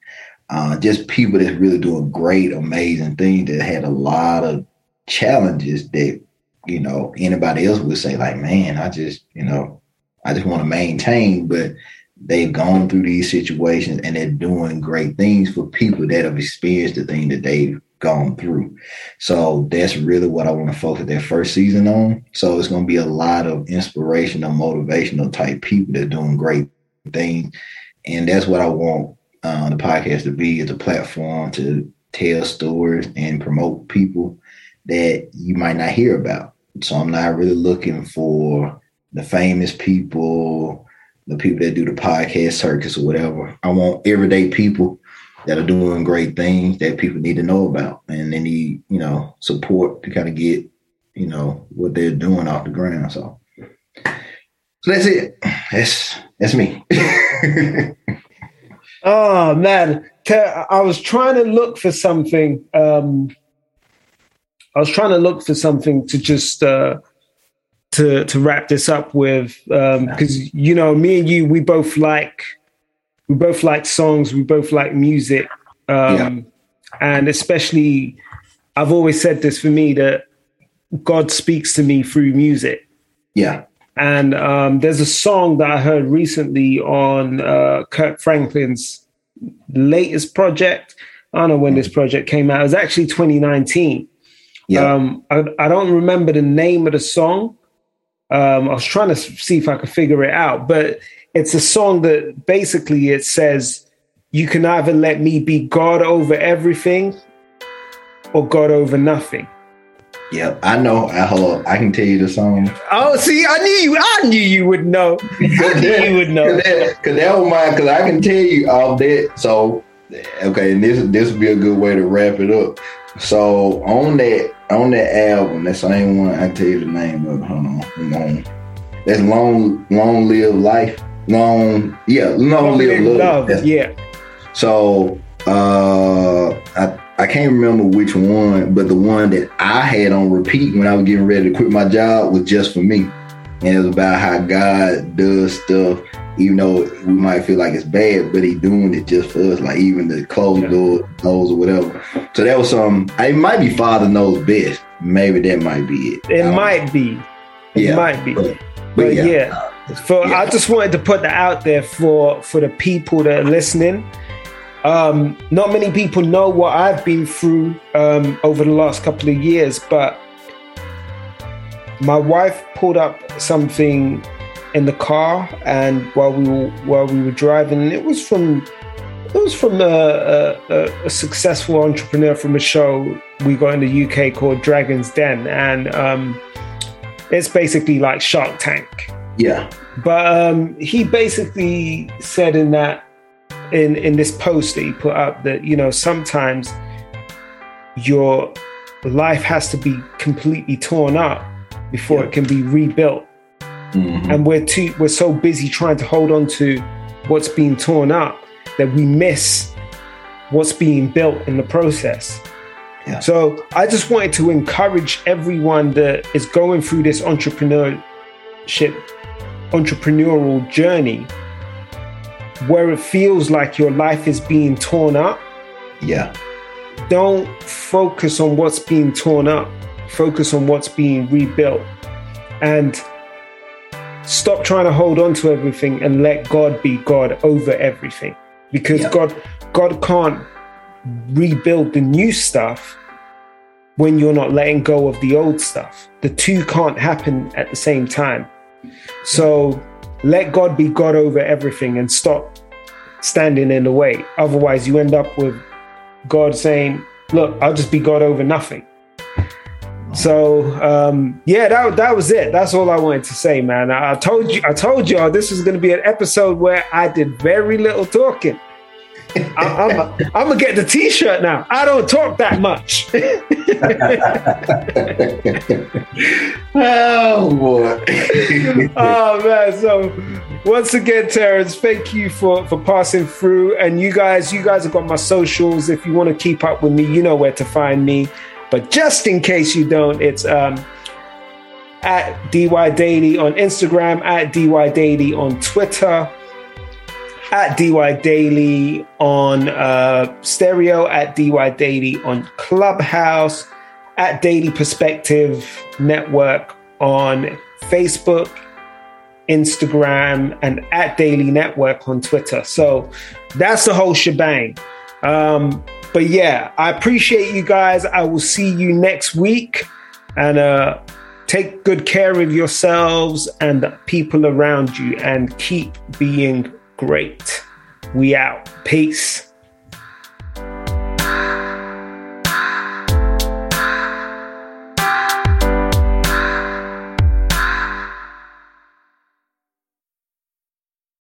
Uh, just people that's really doing great, amazing things that had a lot of challenges that, you know, anybody else would say, like, man, I just, you know, I just want to maintain, but they've gone through these situations and they're doing great things for people that have experienced the thing that they've gone through. So that's really what I want to focus their first season on. So it's going to be a lot of inspirational, motivational type people that are doing great things. And that's what I want uh, the podcast to be is a platform to tell stories and promote people that you might not hear about. So I'm not really looking for the famous people the people that do the podcast circus or whatever. I want everyday people that are doing great things that people need to know about and they need, you know, support to kind of get, you know, what they're doing off the ground. So so that's it. That's that's me. oh man. I was trying to look for something. Um I was trying to look for something to just uh to to wrap this up with um because you know me and you we both like we both like songs we both like music um, yeah. and especially I've always said this for me that God speaks to me through music. Yeah. And um, there's a song that I heard recently on uh, Kirk Franklin's latest project. I don't know when this project came out. It was actually 2019 yeah. Um, I, I, don't remember the name of the song, um, I was trying to see if I could figure it out, but it's a song that basically it says, "You can either let me be God over everything, or God over nothing." Yep, I know. I hold up. I can tell you the song. Oh, see, I knew you. I knew you would know. I knew you would know. Because that, was mine. Because I can tell you all that. So, okay, and this this would be a good way to wrap it up. So on that on that album, that same one, I tell you the name of it. Hold on, long. That's long, long live life. Long, yeah, long, long live, love. love. Yeah. So uh, I I can't remember which one, but the one that I had on repeat when I was getting ready to quit my job was just for me. and it was about how God does stuff, even though we might feel like it's bad, but He doing it just for us, like even the closed yeah. door knows or whatever. So that was some. It might be Father knows best. Maybe that might be it. It might know. be. It yeah. might be. But, but, but yeah. yeah. For yeah. I just wanted to put that out there for for the people that are listening. Um, not many people know what I've been through um, over the last couple of years, but my wife pulled up something in the car, and while we were while we were driving, it was from it was from a, a, a, successful entrepreneur from a show we got in the UK called Dragon's Den, and um, it's basically like Shark Tank. Yeah. But um, he basically said in that in in this post that he put up that you know sometimes your life has to be completely torn up before yeah. it can be rebuilt. Mm-hmm. And we're too we're so busy trying to hold on to what's being torn up that we miss what's being built in the process. Yeah. So I just wanted to encourage everyone that is going through this entrepreneurship entrepreneurial journey where it feels like your life is being torn up. Yeah. Don't focus on what's being torn up. Focus on what's being rebuilt. And stop trying to hold on to everything and let God be God over everything. Because yeah. God God can't rebuild the new stuff when you're not letting go of the old stuff. The two can't happen at the same time. So let God be God over everything and stop standing in the way. Otherwise, you end up with God saying, Look, I'll just be God over nothing. So um, yeah, that that was it. That's all I wanted to say, man. I, I told you, I told y'all this was going to be an episode where I did very little talking. I, am I'm gonna get the T-shirt now. I don't talk that much. oh boy! oh man! So once again, Terrence, thank you for for passing through. And you guys, you guys have got my socials. If you want to keep up with me, you know where to find me. But just in case you don't, it's um, at DY Daily on Instagram, at DY Daily on Twitter at DY Daily on uh, Stereo, at DY Daily on Clubhouse, at Daily Perspective Network on Facebook, Instagram, and at Daily Network on Twitter. So that's the whole shebang. Um, but yeah, I appreciate you guys. I will see you next week. And uh, take good care of yourselves and people around you and keep being great. We out. Peace.